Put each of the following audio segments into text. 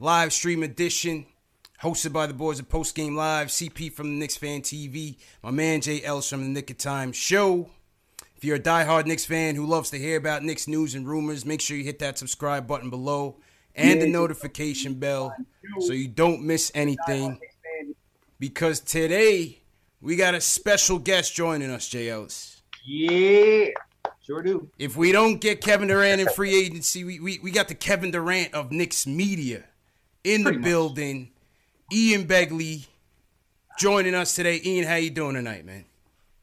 live stream edition hosted by the boys of Post Game Live, CP from the Knicks Fan TV, my man Jay Ellis from the Nick of Time Show. If you're a diehard Knicks fan who loves to hear about Knicks news and rumors, make sure you hit that subscribe button below and the notification bell so you don't miss anything. Because today we got a special guest joining us, Jay Ellis. Yeah, sure do. If we don't get Kevin Durant in free agency, we, we, we got the Kevin Durant of Knicks media in the much. building. Ian Begley joining us today. Ian, how you doing tonight, man?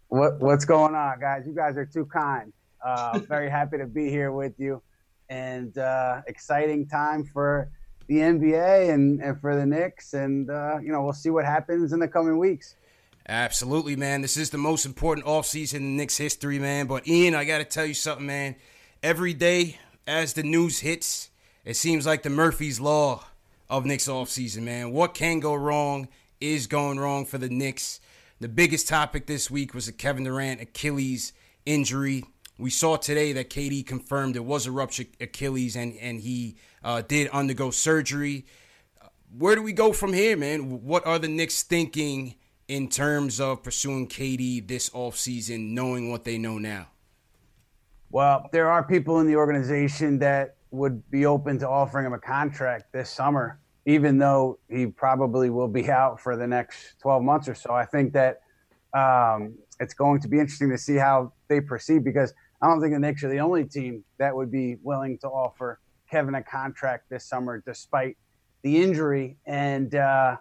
What what's going on, guys? You guys are too kind. Uh, very happy to be here with you, and uh, exciting time for the NBA and, and for the Knicks, and uh, you know we'll see what happens in the coming weeks. Absolutely, man. This is the most important offseason in Knicks history, man. But Ian, I got to tell you something, man. Every day as the news hits, it seems like the Murphy's Law of Knicks offseason, man. What can go wrong is going wrong for the Knicks. The biggest topic this week was the Kevin Durant Achilles injury. We saw today that KD confirmed it was a ruptured Achilles and, and he uh, did undergo surgery. Where do we go from here, man? What are the Knicks thinking in terms of pursuing KD this offseason, knowing what they know now? Well, there are people in the organization that would be open to offering him a contract this summer, even though he probably will be out for the next 12 months or so. I think that um, it's going to be interesting to see how they proceed because I don't think the Knicks are the only team that would be willing to offer Kevin a contract this summer, despite the injury. And uh,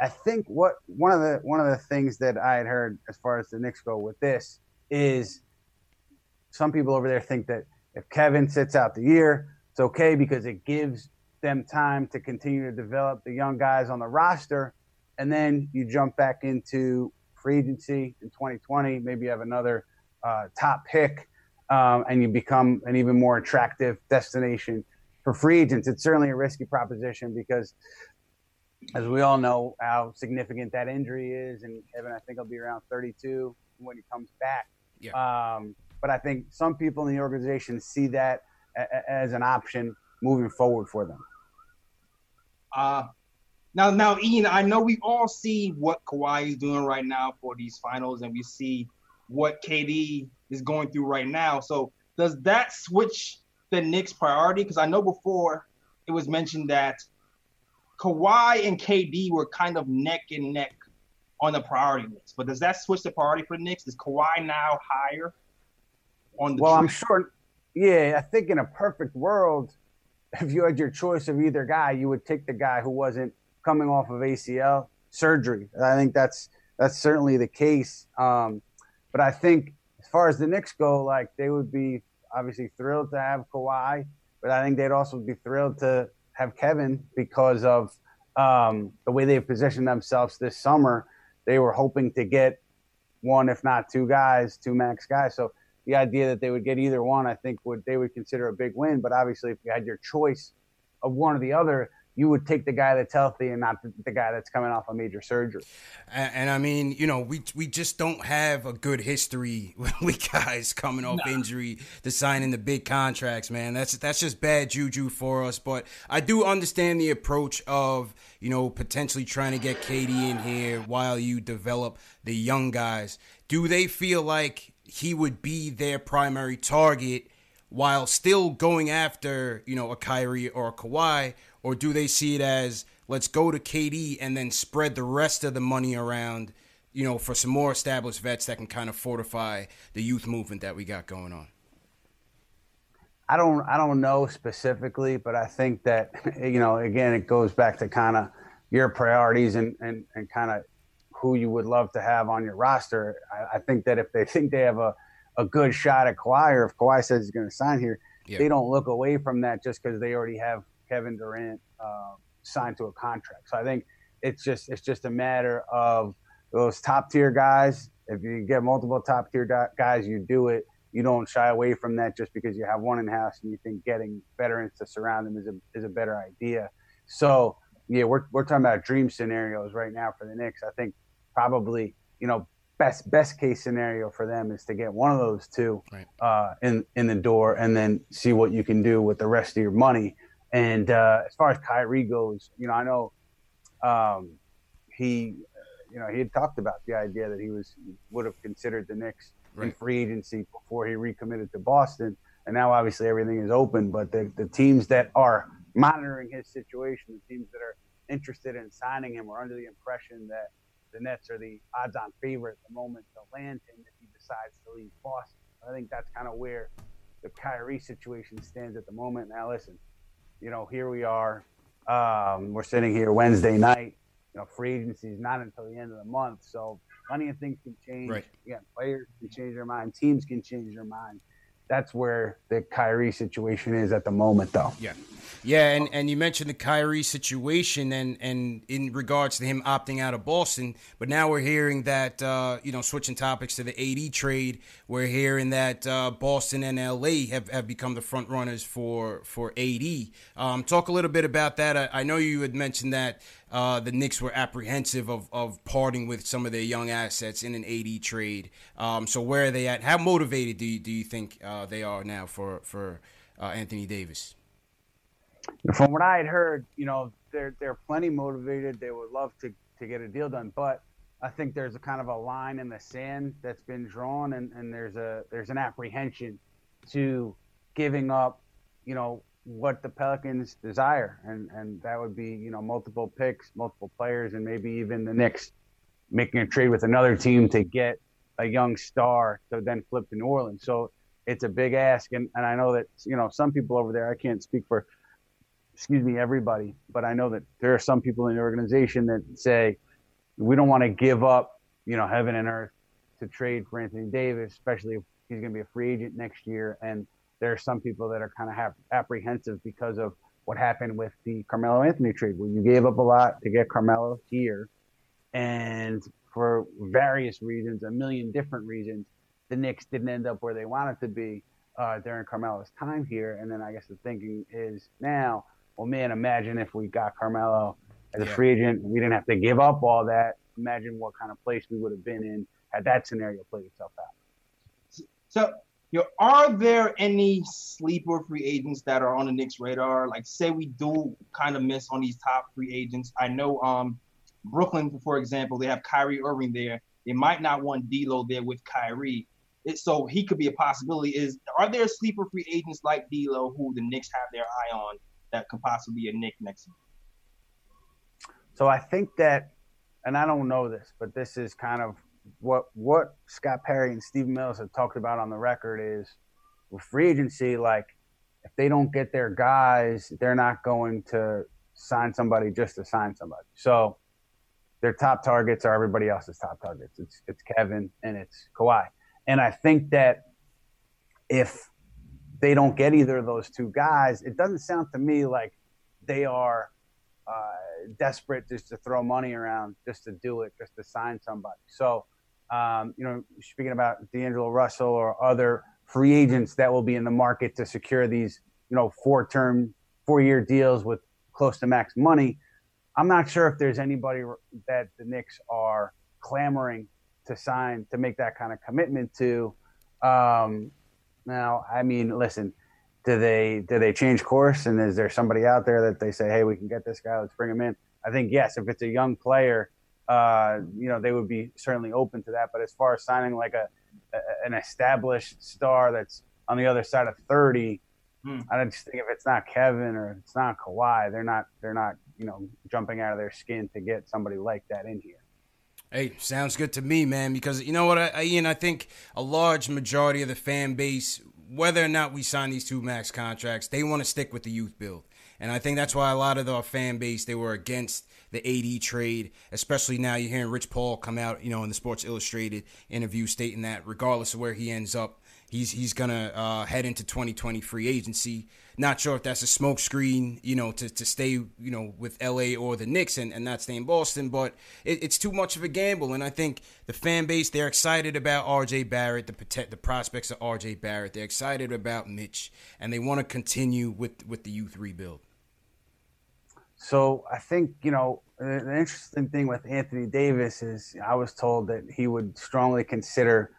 I think what one of the one of the things that I had heard as far as the Knicks go with this is some people over there think that if Kevin sits out the year, it's okay because it gives them time to continue to develop the young guys on the roster. And then you jump back into free agency in 2020. Maybe you have another uh, top pick um, and you become an even more attractive destination for free agents. It's certainly a risky proposition because, as we all know, how significant that injury is. And Kevin, I think, will be around 32 when he comes back. Yeah. Um, but I think some people in the organization see that as an option moving forward for them. Uh, now, now, Ian, I know we all see what Kawhi is doing right now for these finals, and we see what KD is going through right now. So, does that switch the Knicks' priority? Because I know before it was mentioned that Kawhi and KD were kind of neck and neck on the priority list. But does that switch the priority for the Knicks? Is Kawhi now higher on the? Well, I'm sure. Yeah, I think in a perfect world, if you had your choice of either guy, you would take the guy who wasn't coming off of ACL surgery. I think that's that's certainly the case. Um, but I think as far as the Knicks go, like they would be obviously thrilled to have Kawhi but I think they'd also be thrilled to have Kevin because of um, the way they've positioned themselves this summer. They were hoping to get one, if not two guys, two max guys. So the idea that they would get either one, I think would they would consider a big win. But obviously, if you had your choice of one or the other, you would take the guy that's healthy and not the, the guy that's coming off a major surgery. And, and, I mean, you know, we we just don't have a good history with guys coming off nah. injury to signing the big contracts, man. That's that's just bad juju for us. But I do understand the approach of you know potentially trying to get KD in here while you develop the young guys. Do they feel like he would be their primary target? While still going after, you know, a Kyrie or a Kawhi, or do they see it as let's go to KD and then spread the rest of the money around, you know, for some more established vets that can kind of fortify the youth movement that we got going on? I don't I don't know specifically, but I think that you know, again, it goes back to kind of your priorities and and, and kind of who you would love to have on your roster. I, I, think that if they think they have a, a good shot at Kawhi, or if Kawhi says he's going to sign here, they don't look away from that just because they already have Kevin Durant uh, signed to a contract. So I think it's just it's just a matter of those top tier guys. If you get multiple top tier guys, you do it. You don't shy away from that just because you have one in house and you think getting veterans to surround them is a is a better idea. So yeah, we're we're talking about dream scenarios right now for the Knicks. I think probably you know best best case scenario for them is to get one of those two right. uh, in in the door and then see what you can do with the rest of your money. And uh, as far as Kyrie goes, you know, I know um, he, you know, he had talked about the idea that he was would have considered the Knicks right. in free agency before he recommitted to Boston. And now, obviously, everything is open. But the, the teams that are monitoring his situation, the teams that are interested in signing him, are under the impression that the Nets are the odds-on favorite at the moment to land him if he decides to leave Boston. I think that's kind of where the Kyrie situation stands at the moment. Now, listen, you know, here we are. Um, we're sitting here Wednesday night. You know, free agency is not until the end of the month, so plenty of things can change. Right. Yeah, players can change their mind, teams can change their mind. That's where the Kyrie situation is at the moment, though. Yeah. Yeah, and, and you mentioned the Kyrie situation and, and in regards to him opting out of Boston, but now we're hearing that, uh, you know, switching topics to the AD trade, we're hearing that uh, Boston and LA have, have become the front runners for, for AD. Um, talk a little bit about that. I, I know you had mentioned that uh, the Knicks were apprehensive of, of parting with some of their young assets in an AD trade. Um, so where are they at? How motivated do you, do you think uh, they are now for, for uh, Anthony Davis? From what I had heard, you know, they're they're plenty motivated. They would love to to get a deal done, but I think there's a kind of a line in the sand that's been drawn, and, and there's a there's an apprehension to giving up, you know, what the Pelicans desire, and and that would be you know multiple picks, multiple players, and maybe even the Knicks making a trade with another team to get a young star to then flip to New Orleans. So it's a big ask, and, and I know that you know some people over there. I can't speak for excuse me, everybody, but I know that there are some people in the organization that say we don't want to give up, you know, heaven and earth to trade for Anthony Davis, especially if he's going to be a free agent next year. And there are some people that are kind of have apprehensive because of what happened with the Carmelo Anthony trade, where you gave up a lot to get Carmelo here, and for various reasons, a million different reasons, the Knicks didn't end up where they wanted to be uh, during Carmelo's time here. And then I guess the thinking is now well, man, imagine if we got Carmelo as a free agent, we didn't have to give up all that. Imagine what kind of place we would have been in had that scenario played itself out. So, you know, are there any sleeper free agents that are on the Knicks radar? Like, say we do kind of miss on these top free agents. I know um, Brooklyn, for example, they have Kyrie Irving there. They might not want D'Lo there with Kyrie. It, so he could be a possibility. Is are there sleeper free agents like D'Lo who the Knicks have their eye on that could possibly be a Knick next year? So I think that, and I don't know this, but this is kind of what what Scott Perry and Stephen Mills have talked about on the record is with free agency, like if they don't get their guys, they're not going to sign somebody just to sign somebody. So their top targets are everybody else's top targets. It's it's Kevin and it's Kawhi. And I think that if they don't get either of those two guys, it doesn't sound to me like they are uh, desperate just to throw money around, just to do it, just to sign somebody. So, um, you know, speaking about D'Angelo Russell or other free agents that will be in the market to secure these, you know, four-term, four-year deals with close to max money. I'm not sure if there's anybody that the Knicks are clamoring to sign to make that kind of commitment to. Um, now, I mean, listen, do they do they change course? And is there somebody out there that they say, hey, we can get this guy, let's bring him in? I think yes. If it's a young player, uh, you know, they would be certainly open to that. But as far as signing like a, a an established star that's on the other side of thirty, hmm. I just think if it's not Kevin or it's not Kawhi, they're not they're not you know jumping out of their skin to get somebody like that in here. Hey, sounds good to me, man. Because you know what, I, Ian, I think a large majority of the fan base whether or not we sign these two max contracts, they want to stick with the youth build. And I think that's why a lot of our fan base they were against the AD trade, especially now you're hearing Rich Paul come out, you know, in the Sports Illustrated interview stating that regardless of where he ends up, he's he's gonna uh, head into 2020 free agency. Not sure if that's a smokescreen, you know, to, to stay, you know, with LA or the Knicks and, and not stay in Boston, but it, it's too much of a gamble. And I think the fan base they're excited about RJ Barrett, the protect the prospects of RJ Barrett. They're excited about Mitch, and they want to continue with with the youth rebuild. So I think you know the interesting thing with Anthony Davis is I was told that he would strongly consider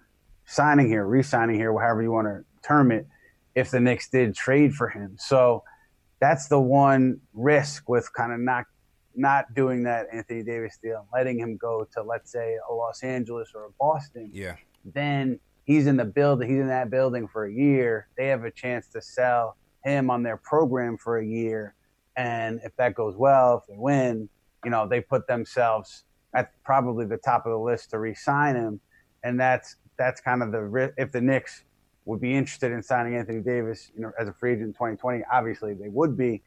signing here, re-signing here, however you want to term it, if the Knicks did trade for him. So that's the one risk with kind of not not doing that Anthony Davis deal, letting him go to let's say a Los Angeles or a Boston. Yeah. Then he's in the building. He's in that building for a year. They have a chance to sell him on their program for a year, and if that goes well, if they win, you know, they put themselves at probably the top of the list to re-sign him, and that's that's kind of the if the Knicks would be interested in signing Anthony Davis, you know, as a free agent in 2020. Obviously, they would be.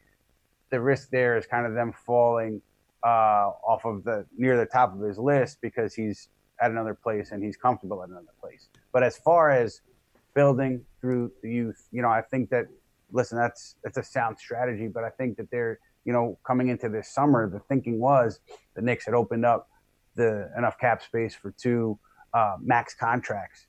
The risk there is kind of them falling uh, off of the near the top of his list because he's at another place and he's comfortable at another place. But as far as building through the youth, you know, I think that listen, that's that's a sound strategy. But I think that they're, you know, coming into this summer, the thinking was the Knicks had opened up the enough cap space for two uh, max contracts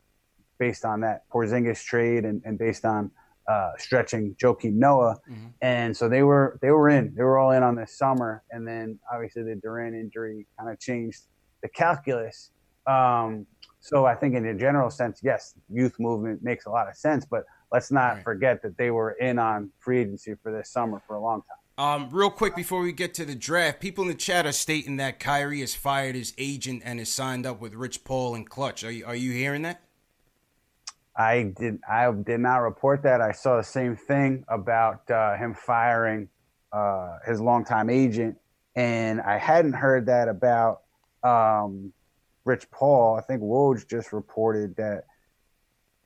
based on that Porzingis trade and, and based on uh, stretching Joakim Noah, mm-hmm. and so they were they were in they were all in on this summer, and then obviously the Durant injury kind of changed the calculus. Um, so I think in a general sense, yes, youth movement makes a lot of sense, but let's not right. forget that they were in on free agency for this summer for a long time. Um, real quick before we get to the draft, people in the chat are stating that Kyrie has fired his agent and has signed up with Rich Paul and Clutch. Are you, are you hearing that? I did. I did not report that. I saw the same thing about uh, him firing uh, his longtime agent, and I hadn't heard that about um, Rich Paul. I think Woj just reported that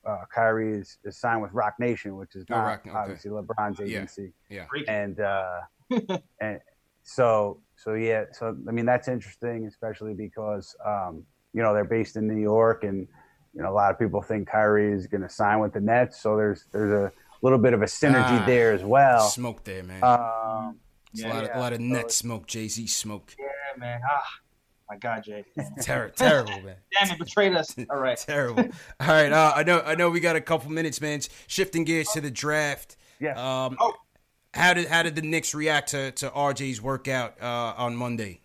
uh, Kyrie is, is, signed with Roc Nation, which is oh, not okay. obviously LeBron's agency. Yeah. yeah. And uh, and so so yeah. So I mean that's interesting, especially because um, you know they're based in New York, and you know a lot of people think Kyrie is going to sign with the Nets. So there's there's a little bit of a synergy ah, there as well. Smoke there, man. Um, yeah, a lot, yeah. of, a lot of net smoke, Jay Z smoke. Yeah, man. Ah, my God, Jay. Ter- terrible, man. Damn it, betrayed us. All right. terrible. All right. Uh, I know. I know. We got a couple minutes, man. Shifting gears to the draft. Yeah. Um, oh. How did how did the Knicks react to to RJ's workout uh, on Monday?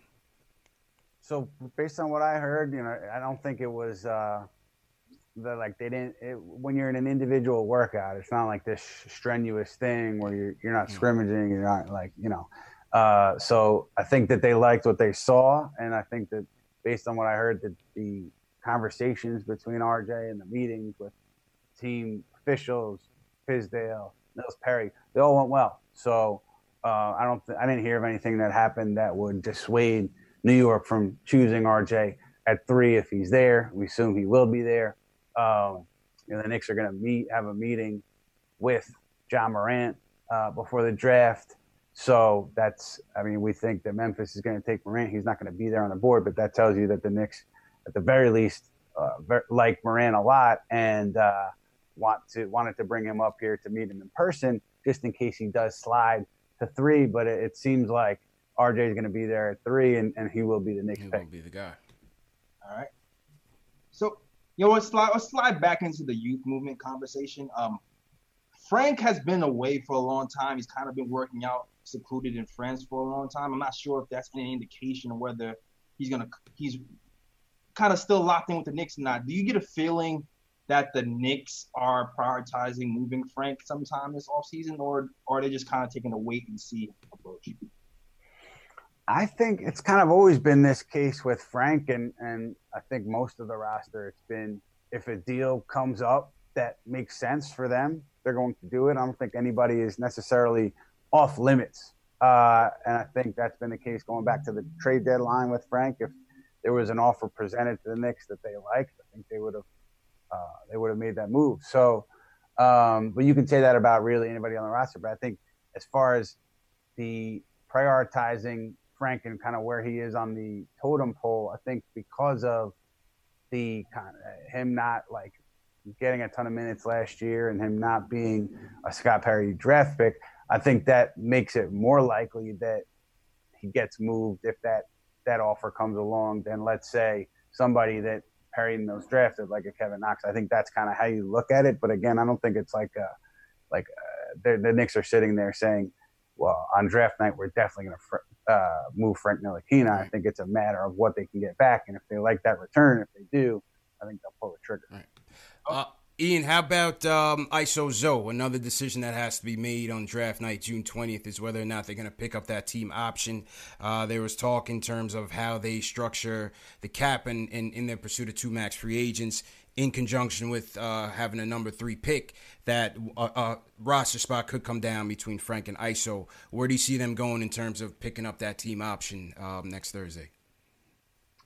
So based on what I heard, you know, I don't think it was uh, the like they didn't. It, when you're in an individual workout, it's not like this strenuous thing where you're you're not scrimmaging. You're not like you know. Uh, so I think that they liked what they saw, and I think that based on what I heard, that the conversations between RJ and the meetings with team officials, Fizdale, Mills Perry, they all went well. So uh, I don't, th- I didn't hear of anything that happened that would dissuade New York from choosing RJ at three if he's there. We assume he will be there. Um, the Knicks are going to meet, have a meeting with Ja Morant uh, before the draft so that's, I mean, we think that Memphis is going to take Morant. He's not going to be there on the board, but that tells you that the Knicks, at the very least, uh, like Morant a lot. And, uh, want to wanted to bring him up here to meet him in person, just in case he does slide to three. But it, it seems like RJ is going to be there at three, and, and he will be the Knicks He pick. will be the guy. All right. So, you know, let's slide, let's slide back into the youth movement conversation. Um, Frank has been away for a long time. He's kind of been working out secluded in France for a long time. I'm not sure if that's any indication of whether he's gonna he's kind of still locked in with the Knicks or not. Do you get a feeling that the Knicks are prioritizing moving Frank sometime this offseason, or, or are they just kind of taking a wait and see approach? I think it's kind of always been this case with Frank, and and I think most of the roster. It's been if a deal comes up that makes sense for them, they're going to do it. I don't think anybody is necessarily off limits, uh, and I think that's been the case going back to the trade deadline with Frank. If there was an offer presented to the Knicks that they liked, I think they would have uh, they would have made that move. So, um, but you can say that about really anybody on the roster. But I think as far as the prioritizing Frank and kind of where he is on the totem pole, I think because of the kind of him not like getting a ton of minutes last year and him not being a Scott Perry draft pick, I think that makes it more likely that he gets moved if that that offer comes along than let's say somebody that Perry knows drafted like a Kevin Knox. I think that's kind of how you look at it. But again, I don't think it's like a, like uh, the, the Knicks are sitting there saying, well, on draft night we're definitely going to fr- uh, move Frank Ntilikina. I think it's a matter of what they can get back, and if they like that return, if they do, I think they'll pull the trigger. Uh, Ian, how about um, ISO Zoe? Another decision that has to be made on draft night, June 20th, is whether or not they're going to pick up that team option. Uh, there was talk in terms of how they structure the cap and in, in, their pursuit of two max free agents in conjunction with uh, having a number three pick that a, a, roster spot could come down between Frank and ISO. Where do you see them going in terms of picking up that team option um, next Thursday?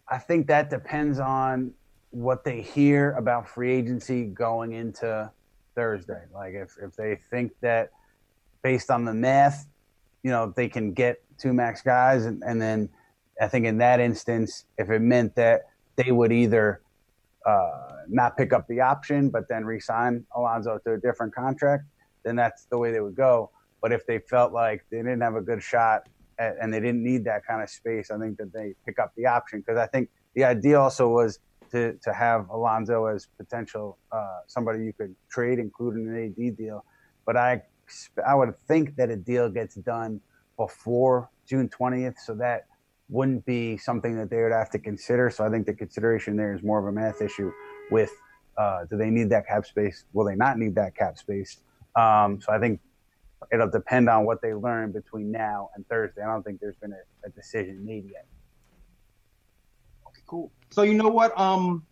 I think that depends on what they hear about free agency going into Thursday. Like if, if they think that based on the math, you know, they can get two max guys and, and then I think in that instance, if it meant that they would either uh, not pick up the option, but then resign Allonzo to a different contract, then that's the way they would go. But if they felt like they didn't have a good shot at, and they didn't need that kind of space, I think that they pick up the option because I think the idea also was to, to have Allonzo as potential uh, somebody you could trade, including an AD deal. But I I would think that a deal gets done before June 20th, so that wouldn't be something that they would have to consider. So I think the consideration there is more of a math issue with uh, do they need that cap space? Will they not need that cap space? Um, so I think it'll depend on what they learn between now and Thursday. I don't think there's been a, a decision made yet. Cool. So you know what? Um,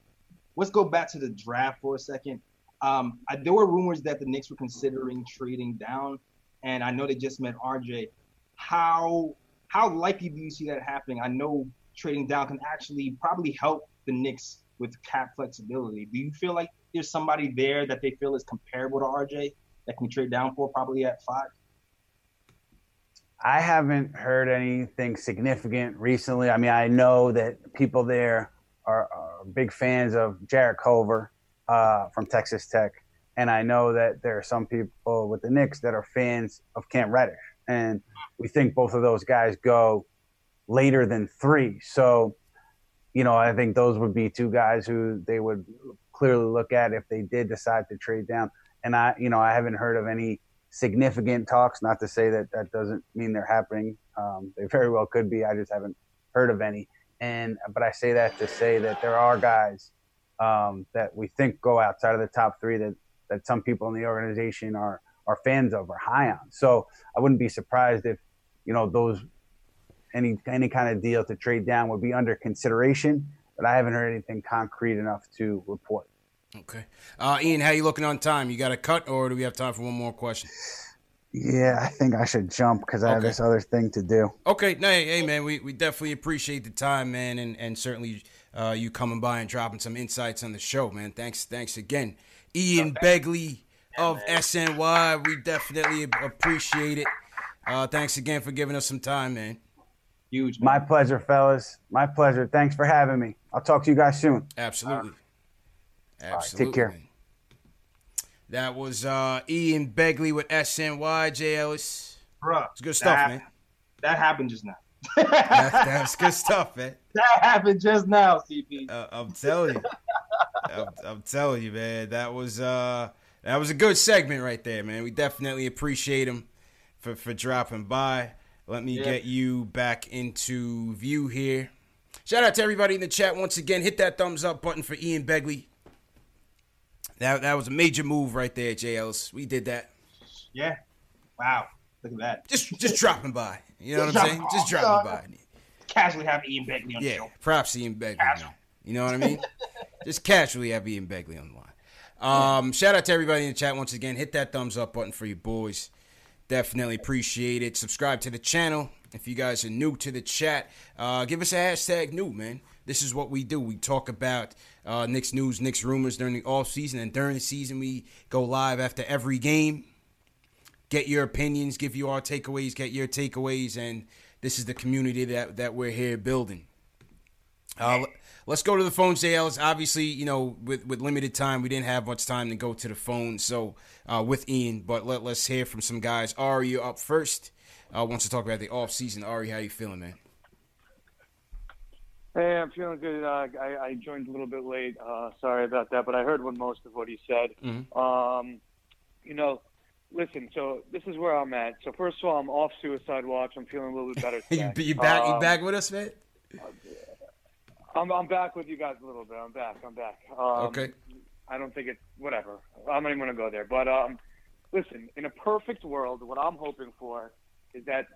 let's go back to the draft for a second. Um, I, there were rumors that the Knicks were considering trading down, and I know they just met RJ. How how likely do you see that happening? I know trading down can actually probably help the Knicks with cap flexibility. Do you feel like there's somebody there that they feel is comparable to RJ that can trade down for probably at five? I haven't heard anything significant recently. I mean, I know that people there are, are big fans of Jarrett Culver uh, from Texas Tech, and I know that there are some people with the Knicks that are fans of Cam Reddish, and we think both of those guys go later than three. So, you know, I think those would be two guys who they would clearly look at if they did decide to trade down. And I, you know, I haven't heard of any significant talks. Not to say that that doesn't mean they're happening. Um, they very well could be. I just haven't heard of any. And but I say that to say that there are guys um, that we think go outside of the top three that that some people in the organization are are fans of or high on. So I wouldn't be surprised if you know those any any kind of deal to trade down would be under consideration. But I haven't heard anything concrete enough to report. Okay. Uh, Ian, how you looking on time? You got a cut, or do we have time for one more question? Yeah, I think I should jump because I okay. have this other thing to do. Okay. No, hey, hey, man, we, we definitely appreciate the time, man, and, and certainly uh, you coming by and dropping some insights on the show, man. Thanks, thanks again, Ian okay. Begley of SNY. We definitely appreciate it. Uh, thanks again for giving us some time, man. Huge. Man. My pleasure, fellas. My pleasure. Thanks for having me. I'll talk to you guys soon. Absolutely. Absolutely. Right, take care. That was uh, Ian Begley with SNY. Jay Ellis. Bruh, It's good stuff, that, man. That happened just now. That, that's good stuff, man. That happened just now, CP. Uh, I'm telling you. I'm, I'm telling you, man. That was uh, that was a good segment right there, man. We definitely appreciate him for for dropping by. Let me Yeah. get you back into view here. Shout out to everybody in the chat once again. Hit that thumbs up button for Ian Begley. That that was a major move right there, JLs. We did that. Yeah. Wow. Look at that. Just just dropping by. You know what I'm saying? dropping Just dropping by. Casually have Ian Begley on the Yeah, show. props to Ian Begley. Casual. You know what I mean? Just casually have Ian Begley on the line. Um, shout out to everybody in the chat once again. Hit that thumbs up button for you boys. Definitely appreciate it. Subscribe to the channel. If you guys are new to the chat, uh, give us a hashtag new, man. This is what we do. We talk about uh, Knicks news, Knicks rumors during the off season, and during the season we go live after every game. Get your opinions, give you our takeaways, get your takeaways, and this is the community that that we're here building. Uh, let's go to the phones, JLs. Obviously, you know, with, with limited time, we didn't have much time to go to the phone. So, uh, with Ian, but let, let's hear from some guys. Are you up first. Uh, want to talk about the off season. Ari, how you feeling, man? Hey, I'm feeling good. Uh, I, I joined a little bit late. Uh, sorry about that, but I heard what most of what he said. Mhm. Um, you know, listen. So this is where I'm at. So first of all, I'm off suicide watch. I'm feeling a little bit better. you, Today. you back? you Um, back with us, man? I'm, I'm back with you guys a little bit. I'm back. I'm back. Um, Okay. I don't think it's whatever. I'm not even going to go there. But um, listen, in a perfect world, what I'm hoping for is that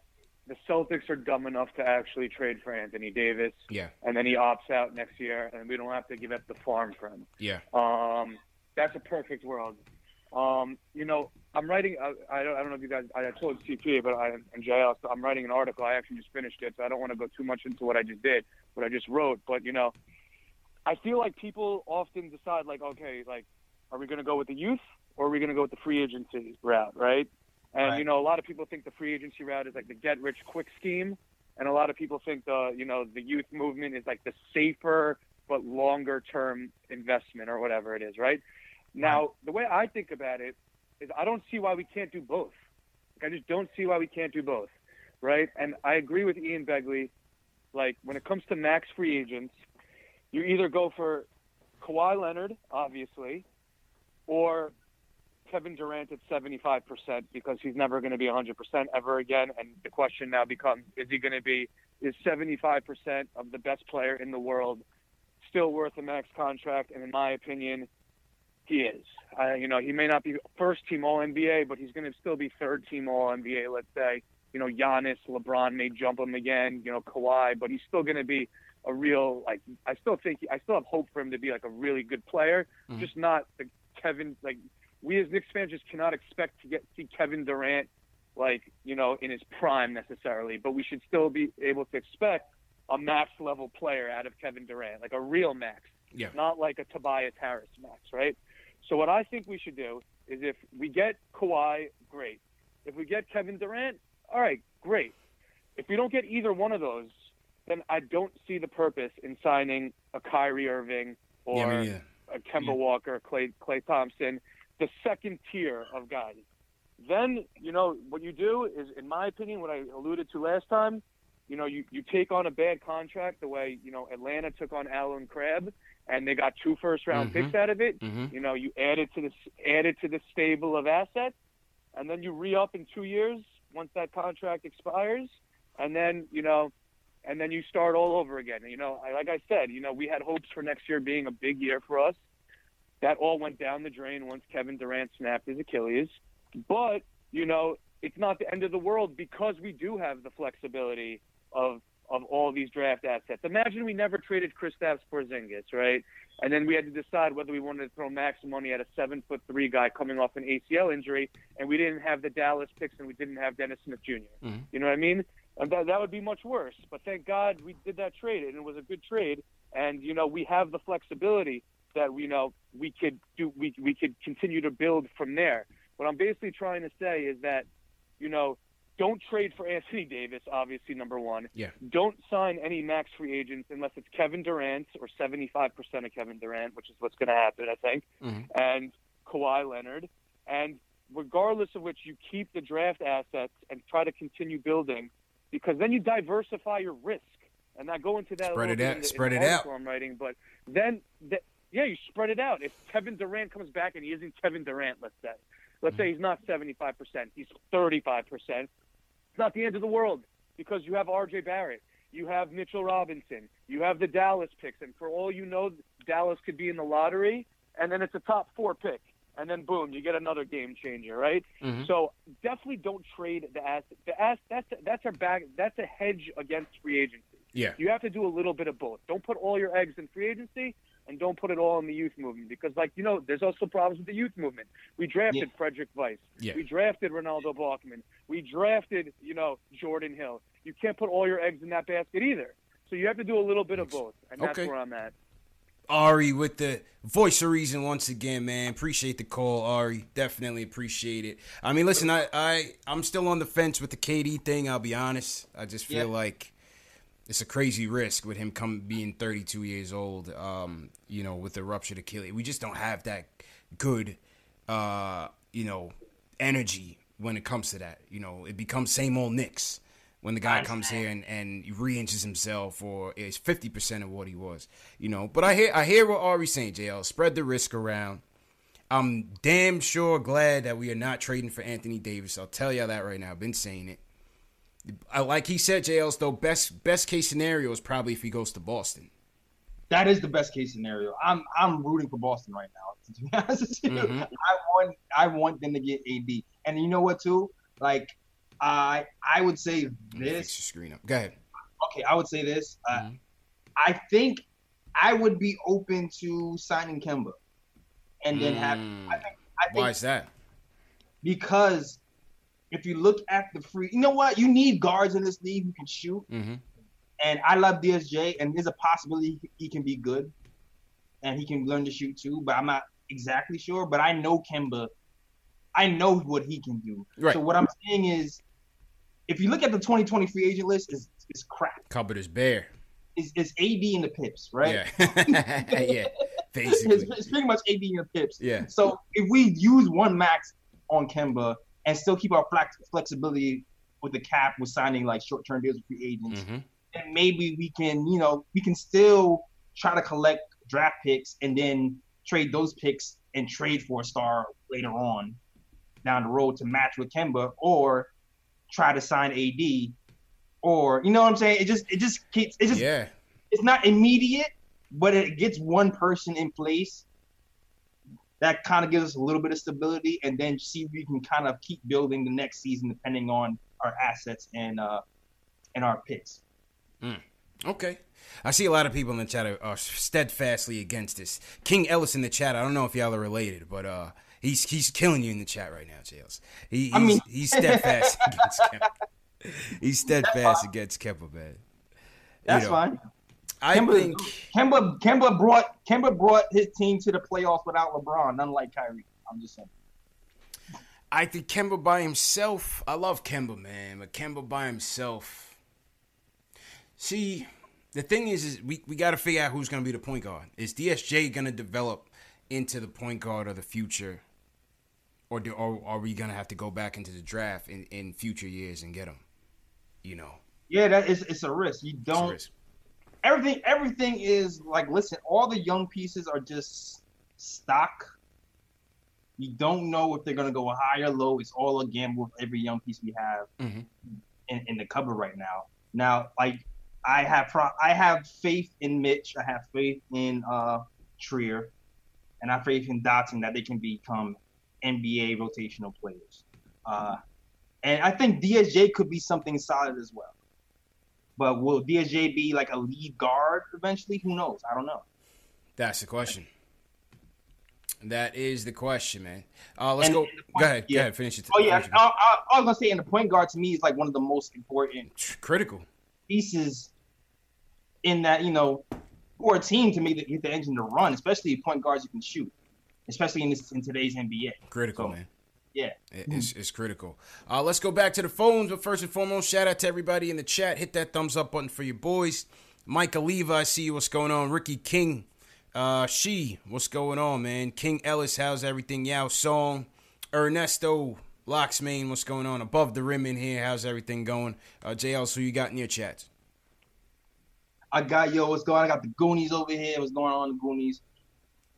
the Celtics are dumb enough to actually trade for Anthony Davis, Yeah, and then he opts out next year, and we don't have to give up the farm for him. yeah. Um, that's a perfect world. Um, you know, I'm writing. I, I, don't, I don't know if you guys. I told CP, but I and JL. So I'm writing an article. I actually just finished it, so I don't want to go too much into what I just did, what I just wrote. But you know, I feel like people often decide, like, okay, like, are we going to go with the youth or are we going to go with the free agency route, right? And Right. you know, a lot of people think the free agency route is like the get rich quick scheme, and a lot of people think the you know the youth movement is like the safer but longer term investment or whatever it is, right? Now, the way I think about it is I don't see why we can't do both. Like, I just don't see why we can't do both, right? And I agree with Ian Begley. Like when it comes to max free agents, you either go for Kawhi Leonard, obviously, or Kevin Durant at 75% because he's never going to be 100% ever again. And the question now becomes is he going to be, is 75% of the best player in the world still worth a max contract? And in my opinion, he is. Uh, you know, he may not be first team All NBA, but he's going to still be third team All NBA, let's say. You know, Giannis, LeBron may jump him again, you know, Kawhi, but he's still going to be a real, like, I still think, I still have hope for him to be like a really good player, Mhm. just not the Kevin, like, we as Knicks fans just cannot expect to get see Kevin Durant like you know in his prime necessarily, but we should still be able to expect a max level player out of Kevin Durant, like a real max, Yeah. not like a Tobias Harris max, right? So what I think we should do is if we get Kawhi, great. If we get Kevin Durant, all right, great. If we don't get either one of those, then I don't see the purpose in signing a Kyrie Irving or yeah, neither. a Kemba Walker, Klay Klay Thompson, the second tier of guys. Then, you know, what you do is, in my opinion, what I alluded to last time, you know, you, you take on a bad contract the way, you know, Atlanta took on Allen Crabbe and they got two first round Mhm. picks out of it. Mhm. You know, you add it to this add it to the stable of assets and then you re up in two years once that contract expires and then, you know, and then you start all over again. You know, I, like I said, you know, we had hopes for next year being a big year for us. That all went down the drain once Kevin Durant snapped his Achilles. But, you know, it's not the end of the world because we do have the flexibility of of all these draft assets. Imagine we never traded Kristaps Porzingis, right? And then we had to decide whether we wanted to throw max money at a seven foot three guy coming off an ACL injury, and we didn't have the Dallas picks and we didn't have Dennis Smith junior Mhm. You know what I mean? And that, that would be much worse. But thank God we did that trade, and it was a good trade. And you know we have the flexibility that you know we could do. We we could continue to build from there. What I'm basically trying to say is that you know don't trade for Anthony Davis. Obviously, number one. Yeah. Don't sign any max free agents unless it's Kevin Durant or 75% of Kevin Durant, which is what's going to happen, I think, Mhm. and Kawhi Leonard. And regardless of which, you keep the draft assets and try to continue building, because then you diversify your risk. And I go into that Spread a it out- in the, spread it out. I'm writing, but then, the, yeah, you spread it out. If Kevin Durant comes back and he isn't Kevin Durant, let's say, let's say he's not 75%, he's 35%, it's not the end of the world because you have R.J. Barrett, you have Mitchell Robinson, you have the Dallas picks, and for all you know, Dallas could be in the lottery, and then it's a top four pick, and then boom, you get another game changer, right? Mhm. So definitely don't trade the asset. The ass that's that's a bag that's a hedge against free agency. Yeah. You have to do a little bit of both. Don't put all your eggs in free agency and don't put it all in the youth movement because, like, you know, there's also problems with the youth movement. We drafted Frederic Weis. Yeah. We drafted Renaldo Balkman. We drafted, you know, Jordan Hill. You can't put all your eggs in that basket either. So you have to do a little bit of both, and that's where I'm at. Ari with the voice of reason once again, man. Appreciate the call, Ari. Definitely appreciate it. I mean, listen, I, I I'm still on the fence with the KD thing. I'll be honest. I just feel Yeah. like it's a crazy risk with him come being 32 years old. Um, you know, with the ruptured Achilles, we just don't have that good, uh, you know, energy when it comes to that. You know, it becomes same old Knicks when the guy comes here and, and re-inches himself or is 50% of what he was, you know. But I hear I hear what Ari's saying, JL. Spread the risk around. I'm damn sure glad that we are not trading for Anthony Davis. I'll tell y'all that right now. I've been saying it. I, like he said, JL's though, best best case scenario is probably if he goes to Boston. That is the best case scenario. I'm I'm rooting for Boston right now. To be honest with you, Mhm. I want I want them to get AD. And you know what too? Like I I would say this. your screen up. Go ahead. Okay, I would say this. Uh, Mhm. I think I would be open to signing Kemba, and then have Mm. I think I think Why is that? because if you look at the free, you know what? You need guards in this league who can shoot. Mm-hmm. And I love DSJ, and there's a possibility he can be good, and he can learn to shoot too. But I'm not exactly sure. But I know Kemba. I know what he can do. Right. So what I'm saying is, if you look at the 2020 free agent list, is is crap. Cupboard is bare. Is is AD in the pips, right? Yeah. yeah. Basically. It's, it's pretty much AD in the pips. Yeah. So if we use one max on Kemba and still keep our flex, flexibility with the cap with signing like short term deals with free agents, Mm-hmm. and maybe we can, you know, we can still try to collect draft picks and then trade those picks and trade for a star later on down the road to match with Kemba or try to sign AD or you know what I'm saying? It just it just keeps it just Yeah. it's not immediate, but it gets one person in place that kind of gives us a little bit of stability and then see if we can kind of keep building the next season depending on our assets and uh and our picks. Okay. I see a lot of people in the chat are, steadfastly against this. King Ellis in the chat. I don't know if y'all are related, but uh, he's he's killing you in the chat right now, Jails. He, he's, I mean- he's steadfast against Kemba. He's steadfast against Kemba, man. You That's know, fine. I Kemba, think Kemba Kemba brought Kemba brought his team to the playoffs without LeBron, unlike Kyrie. I'm just saying. I think Kemba by himself. I love Kemba, man, but Kemba by himself. See, the thing is, is we, we got to figure out who's going to be the point guard. Is DSJ going to develop into the point guard of the future, or do or are we going to have to go back into the draft in, in future years and get him? You know, Yeah, that is it's a risk. You it's a don't risk. Everything everything is like listen, all the young pieces are just stock. You don't know if they're gonna go high or low. It's all a gamble with every young piece we have Mhm. in, in the cupboard right now. Now, like I have pro- I have faith in Mitch. I have faith in uh Trier, and I have faith in Dotson that they can become NBA rotational players. Uh, and I think DSJ could be something solid as well. But will DSJ be like a lead guard eventually? Who knows? I don't know. That's the question. That is the question, man. Uh, let's And- go. and point- go ahead. yeah. Go ahead. Finish it. Oh yeah. I, I, I was gonna say, and the point guard to me is like one of the most important critical. pieces in that you know for a team to make the, get the engine to run, especially point guards who can shoot, especially in this in today's NBA. Critical, So, man. Yeah. It's, it's critical. Uh, let's go back to the phones, but first and foremost, shout out to everybody in the chat. Hit that thumbs up button for your boys. Mike Oliva, I see you. What's going on? Ricky King, uh, she, what's going on, man? King Ellis, how's everything? Yao Song, Ernesto Locksmain, what's going on above the rim in here? How's everything going? Uh, JL, so you got in your chats? I got yo, what's going on? I got the Goonies over here. What's going on, the Goonies?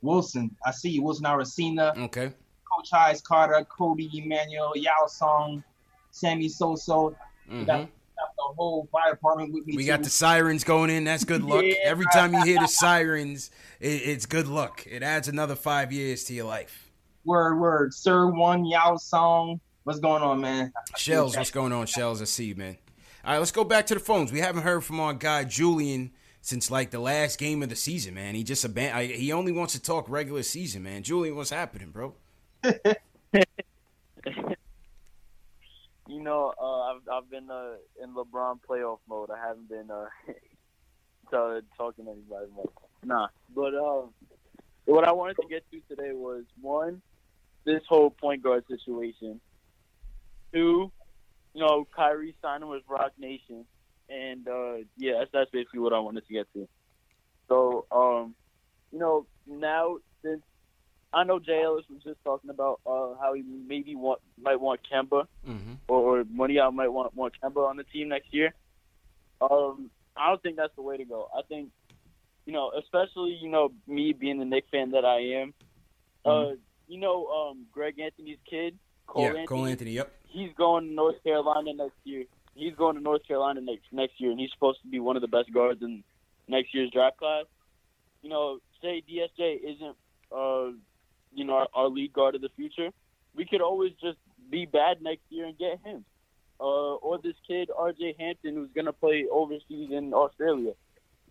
Wilson, I see you. Wilson Aracena, Okay. Coach Carter, Cody Emmanuel, Yao Song, Sammy Soso. We got, got the whole fire department with me. We too. got the sirens going in. That's good luck. Yeah. Every time you hear the sirens, it, it's good luck. It adds another five years to your life. word word. Sir One Yao Song. What's going on, man? Shells, what's going on, Shells? I see you, man. All right, let's go back to the phones. We haven't heard from our guy Julian since like the last game of the season, man. He just aban- I, he only wants to talk regular season, man. Julian, what's happening, bro? You know, uh, I've I've been uh, in LeBron playoff mode. I haven't been uh, talking to anybody much. Nah, but um, what I wanted to get to today was one, this whole point guard situation. Two, you know, Kyrie signing with Roc Nation, and uh, yeah, that's that's basically what I wanted to get to. So, um, you know, now since I know Jay Ellis was just talking about uh, how he maybe want might want Kemba Mm-hmm. or, or Monial might want want Kemba on the team next year. Um, I don't think that's the way to go. I think, you know, especially you know me being the Knicks fan that I am. Uh, you know, um, Greg Anthony's kid, Cole yeah, Anthony. Cole Anthony. Yep. He's going to North Carolina next year. He's going to North Carolina next next year, and he's supposed to be one of the best guards in next year's draft class. You know, say DSJ isn't, uh, you know, our, our lead guard of the future. We could always just be bad next year and get him, uh, or this kid RJ Hampton who's going to play overseas in Australia.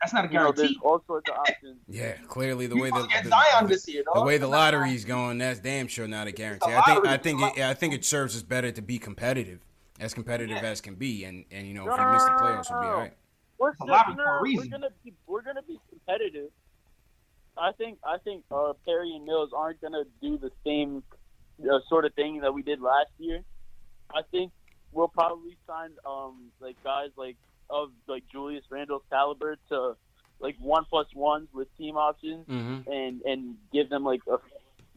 That's not a You know, there's guarantee. all sorts of options. Yeah, clearly the You way the, supposed to the, Zion this year, the way the lottery's going, that's damn sure not a guarantee. a I think. I think it, I think it serves us better to be competitive, as competitive Yeah. as can be, and and you know if we miss the playoffs, we'll be all right. We're, It's a lobby for we're gonna be we're gonna be competitive. I think I think uh, Perry and Mills aren't gonna do the same uh, sort of thing that we did last year. I think we'll probably sign um like guys like of like Julius Randle's caliber to like one plus ones with team options Mm-hmm. and and give them like a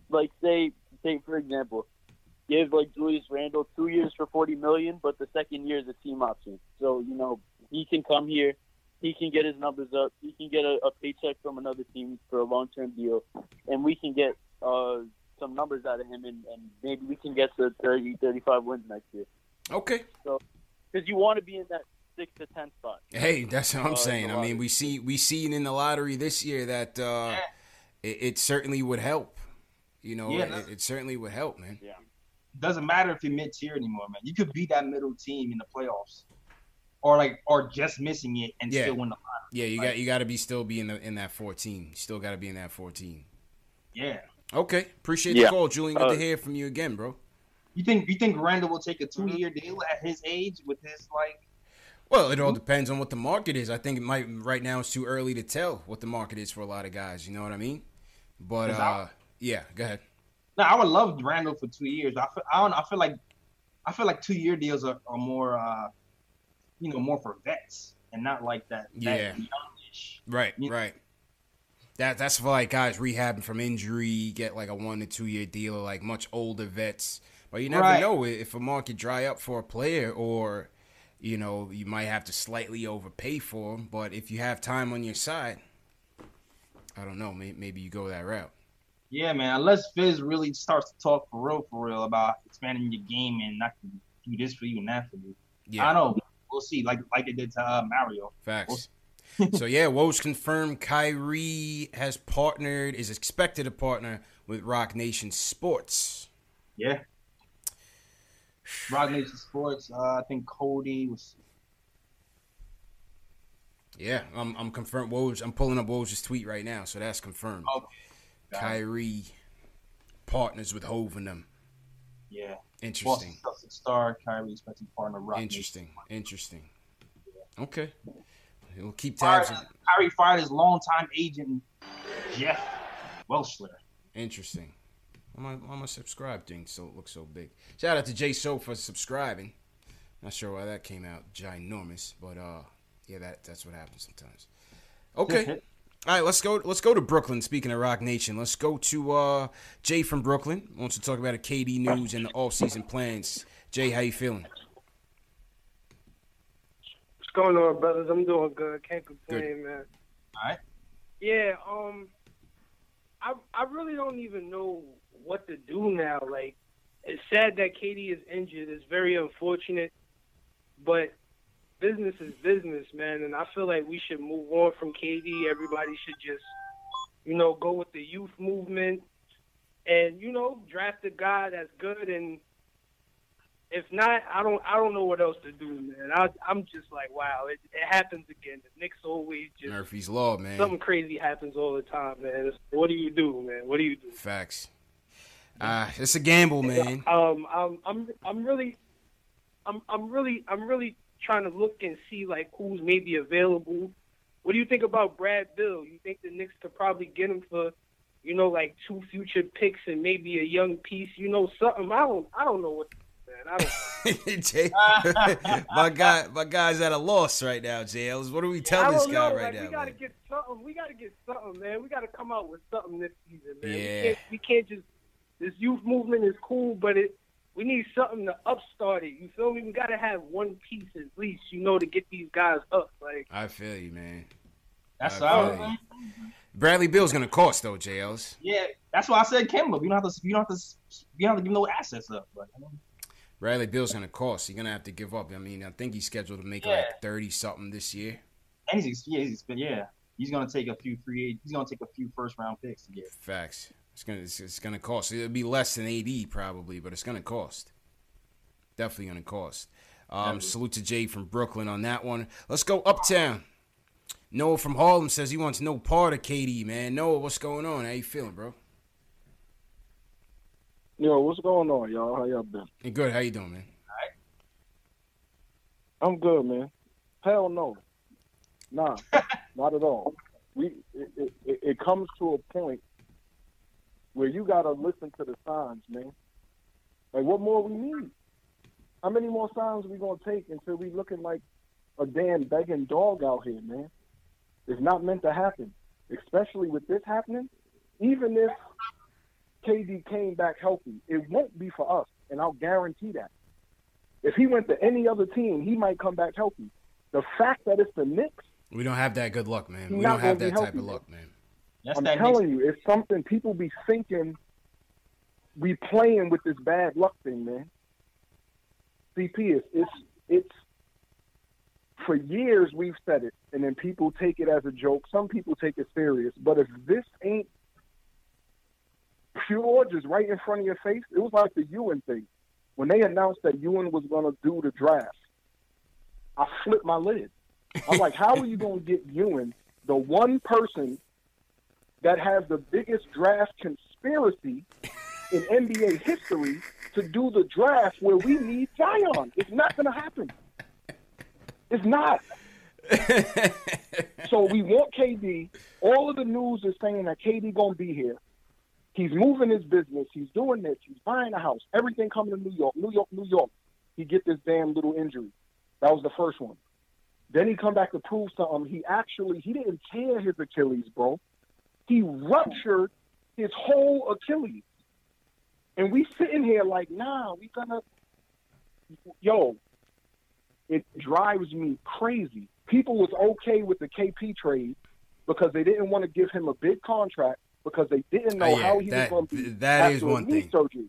like say say for example give like Julius Randle two years for forty million, but the second year is a team option. So you know he can come here, he can get his numbers up, he can get a, a paycheck from another team for a long term deal, and we can get uh some numbers out of him, and, and maybe we can get to 30, 35 wins next year. Okay. So, Because you want to be in that six to ten spot. Hey, that's what I'm Uh, saying. I mean, we see we seen in the lottery this year that uh, it, it certainly would help. You know, Yeah, it, it certainly would help, man. Yeah. Doesn't matter if you're mid tier anymore, man. You could be that middle team in the playoffs, or like, or just missing it and Yeah. still win the. Yeah, you got you got to be still be in the in that 14. You still got to be in that 14. Yeah. Okay, appreciate Yeah. the call, Julian. Good Uh, to hear from you again, bro. You think you think Randle will take a two year deal at his age with his like? Well, it all depends on what the market is. I think it might right now it's too early to tell what the market is for a lot of guys. You know what I mean? But Is that- uh, yeah, go ahead. No, I would love Randle for two years. I feel, I don't. I feel like I feel like two year deals are, are more, uh, you know, more for vets and not like that. that Yeah. youngish. Right, Yeah. right. That that's for like guys rehabbing from injury, get like a one to two year deal, or like much older vets. But you never Right. know if a market dry up for a player, or you know you might have to slightly overpay for him. But if you have time on your side, I don't know. Maybe, maybe you go that route. Yeah, man. Unless Fizz really starts to talk for real, for real about expanding your game and I can do this for you and that for you. Yeah, I don't know. We'll see. Like like they did to uh, Mario. Facts. so yeah, Woj confirmed Kyrie has partnered, is expected to partner with Roc Nation Sports. Yeah. Roc Nation Sports. Uh, I think Cody was. Yeah, I'm I'm confirmed. Woj, I'm pulling up Woj's tweet right now, so that's confirmed. Okay. Got it. Kyrie partners with Hov and them. Yeah. Interesting. Boston Celtics star Kyrie expected partner Roc Interesting. Interesting. Okay. We'll keep. Fired, tabs. on- Kyrie fired his longtime agent Jeff Wechsler. Interesting. Why my, why my subscribe thing so it looks so big? Shout out to Jay So for subscribing. Not sure why that came out ginormous, but uh, yeah, that that's what happens sometimes. Okay. All right, let's go. Let's go to Brooklyn. Speaking of Roc Nation, let's go to uh, Jay from Brooklyn. Wants to talk about a KD news and the off-season plans. Jay, how you feeling? What's going on, brothers? I'm doing good. Can't complain, Good. man. All right. Yeah, um, I I really don't even know what to do now. Like, it's sad that KD is injured. It's very unfortunate, but business is business, man. And I feel like we should move on from KD. Everybody should just, you know, go with the youth movement, and you know, draft a guy that's good. And if not, I don't I don't know what else to do, man. I I'm just like, wow, it, it happens again. The Knicks always just Murphy's Law, man. Something crazy happens all the time, man. It's- what do you do, man? What do you do? Facts. Uh, it's a gamble, man. Um, I'm, I'm, I'm really, I'm, I'm really, I'm really trying to look and see like who's maybe available. What do you think about Brad Beal? You think the Knicks could probably get him for, you know, like two future picks and maybe a young piece? You know, something. I don't, I don't know what. Man, I don't. Jay, my guy, my guy's at a loss right now, JLs. What do we tell I this guy know. right like, now? we gotta man? get something. We gotta get something, man. We gotta come out with something this season, man. Yeah. We, can't, we can't just. This youth movement is cool, but it. We need something to upstart it. You feel me? We gotta have one piece at least, you know, to get these guys up. Like, I feel you, man. That's I all. Bradley Beal's gonna cost though, JLs. Yeah, that's why I said Kemba. You don't have to. You don't have to. You don't have to give no assets up. But you know, Bradley Beal's gonna cost. You're gonna have to give up. I mean, I think he's scheduled to make Yeah. like thirty something this year. and he's yeah, he's yeah. He's gonna take a few free. He's gonna take a few first round picks to get. Facts. It's gonna it's, it's gonna cost. It'll be less than AD probably, but it's gonna cost. Definitely gonna cost. Um, salute to Jay from Brooklyn on that one. Let's go uptown. Noah from Harlem says he wants no part of KD, man. Noah, what's going on? How you feeling, bro? Yo, what's going on, y'all? How y'all been? You good? How you doing, man? I'm good, man. Hell no, nah, not at all. We it, it, it- it comes to a point where you gotta listen to the signs, man. Like, what more we need? How many more signs we gonna take until we looking like a damn begging dog out here, man? It's not meant to happen, especially with this happening. Even if KD came back healthy, it won't be for us, and I'll guarantee that. If he went to any other team, he might come back healthy. The fact that it's the Knicks, We don't have that good luck, man. We don't have that type of healthy. luck, man. That's I'm that telling you, it's something people be thinking we playing with this bad luck thing, man. CP is it's it's for years we've said it, and then people take it as a joke. Some people take it serious, but if this ain't pure, just right in front of your face, it was like the Ewing thing when they announced that Ewing was going to do the draft. I flipped my lid. I'm like, how are you going to get Ewing, the one person that has the biggest draft conspiracy in NBA history, to do the draft where we need Zion? It's not going to happen. It's not. so we want KD. All of the news is saying that KD going to be here. He's moving his business. He's doing this. He's buying a house. Everything coming to New York, New York, New York. He get this damn little injury. That was the first one. Then he come back to prove something. He actually he didn't tear his Achilles, bro. He ruptured his whole Achilles. And we sitting here like, nah, we gonna yo, it drives me crazy. People was okay with the KP trade because they didn't want to give him a big contract because they didn't know Oh, yeah, how he that- was going to be that after is a one knee thing. surgery.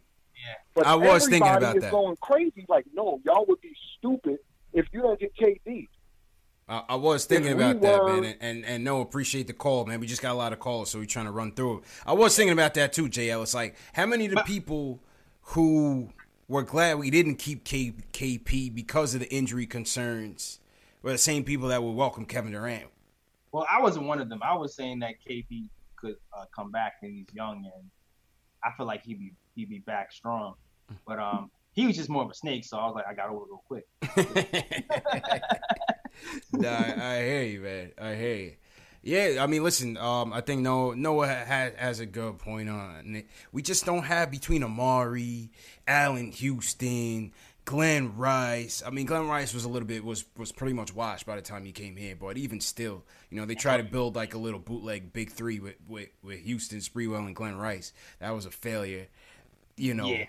But I was thinking everybody about is that. going crazy. Like, no, y'all would be stupid if you don't get KD. I, I was thinking If we about that, were- man, and, and and no, appreciate the call, man. We just got a lot of calls, so we're trying to run through it. I was thinking about that too, JL. It's like how many of the people who were glad we didn't keep K, KP because of the injury concerns were the same people that would welcome Kevin Durant. Well, I wasn't one of them. I was saying that KP could uh, come back and he's young, and I feel like he'd be he'd be back strong. But um, he was just more of a snake, so I was like, I got over it real quick. nah, I, I hear you, man. I hear you. Yeah, I mean, listen. Um, I think Noah Noah has, has a good point on it. We just don't have between Amar'e, Allan Houston, Glen Rice. I mean, Glen Rice was a little bit was was pretty much washed by the time he came here. But even still, you know, they try to build like a little bootleg big three with with, with Houston, Sprewell, and Glen Rice. That was a failure. You know, Yeah.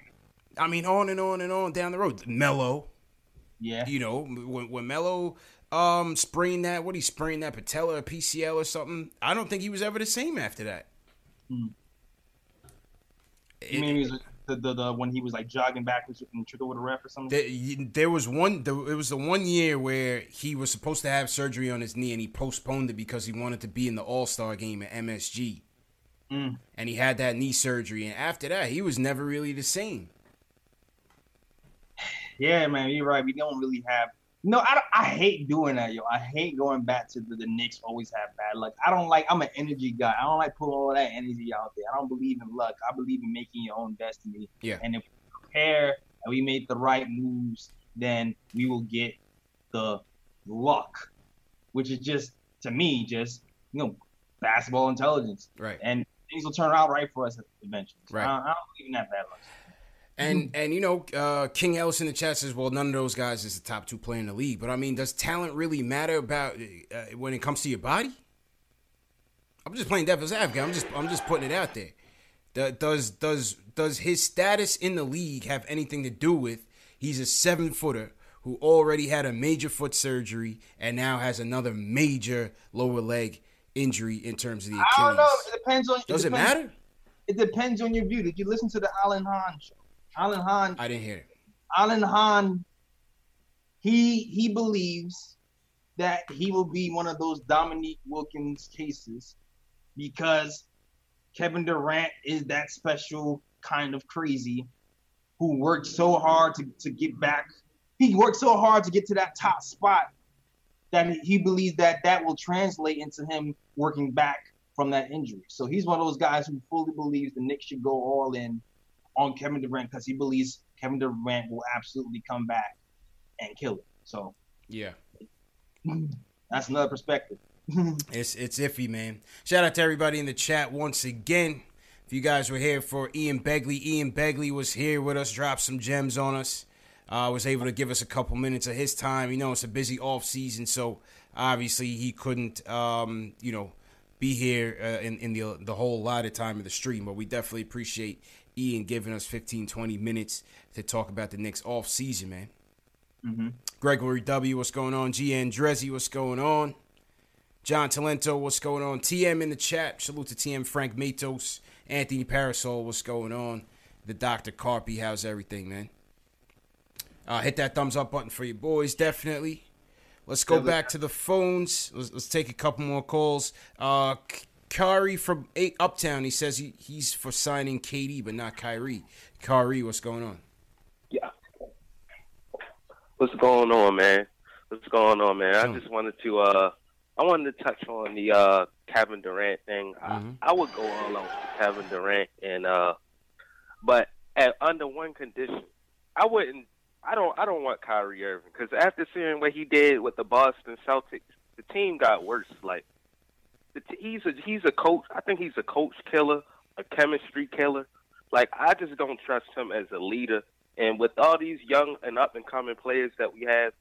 I mean, on and on and on down the road. Melo, Yeah. you know, when when Melo um sprained that, what he sprained that patella, or PCL or something. I don't think he was ever the same after that. You mean he was the, the, the when he was like jogging backwards and tripped over the ref or something? There, there was one. There, it was the one year where he was supposed to have surgery on his knee, and he postponed it because he wanted to be in the All Star game at MSG. Mm. And he had that knee surgery, and after that, he was never really the same. Yeah, man, you're right. We don't really have. No, I, I hate doing that, yo. I hate going back to the, the Knicks always have bad luck. I don't like. I'm an energy guy. I don't like putting all that energy out there. I don't believe in luck. I believe in making your own destiny. Yeah. And if we prepare and we make the right moves, then we will get the luck, which is just to me just you know basketball intelligence. Right. And things will turn out right for us eventually. Right. I, I don't believe in that bad luck. And and you know, uh, King Ellis in the chat says, "Well, none of those guys is the top two player in the league." But I mean, does talent really matter about uh, when it comes to your body? I'm just playing devil's advocate. I'm just I'm just putting it out there. Does does does his status in the league have anything to do with he's a seven footer who already had a major foot surgery and now has another major lower leg injury in terms of the I don't know. It depends on. Does it depends- matter? It depends on your view. Did you listen to the Alan Hahn show? Alan Hahn. I didn't hear it. Alan Hahn. He he believes that he will be one of those Dominique Wilkins cases because Kevin Durant is that special kind of crazy who worked so hard to, to get back. He worked so hard to get to that top spot that he believes that that will translate into him working back from that injury. So he's one of those guys who fully believes the Knicks should go all in on Kevin Durant because he believes Kevin Durant will absolutely come back and kill it. So Yeah. that's another perspective. It's it's iffy, man. Shout out to everybody in the chat once again. If you guys were here for Ian Begley, Ian Begley was here with us, dropped some gems on us. Uh, was able to give us a couple minutes of his time. You know, it's a busy off season, so obviously he couldn't, um, you know, be here uh, in in the the whole lot of time of the stream. But we definitely appreciate Ian giving us 15, 20 minutes to talk about the Knicks off season, man. Mm-hmm. Gregory W, what's going on? G. Andrezzi, what's going on? John Talento, what's going on? TM in the chat. Salute to TM Frank Matos. Anthony Parasol, what's going on? The Dr. Carpy, how's everything, man? Uh, hit that thumbs up button for you boys, definitely. Let's go back to the phones. Let's, let's take a couple more calls. Uh, Kari from eight Uptown, he says he, he's for signing KD, but not Kyrie. Kari, what's going on? Yeah. What's going on, man? What's going on, man? I just wanted to uh I wanted to touch on the uh Kevin Durant thing. I, I would go all out for Kevin Durant and uh but at under one condition. I wouldn't I don't I don't want Kyrie Irving cuz after seeing what he did with the Boston Celtics, the team got worse like he's a he's a coach. I think he's a coach killer, a chemistry killer. Like I just don't trust him as a leader. And with all these young and up and coming players that we have,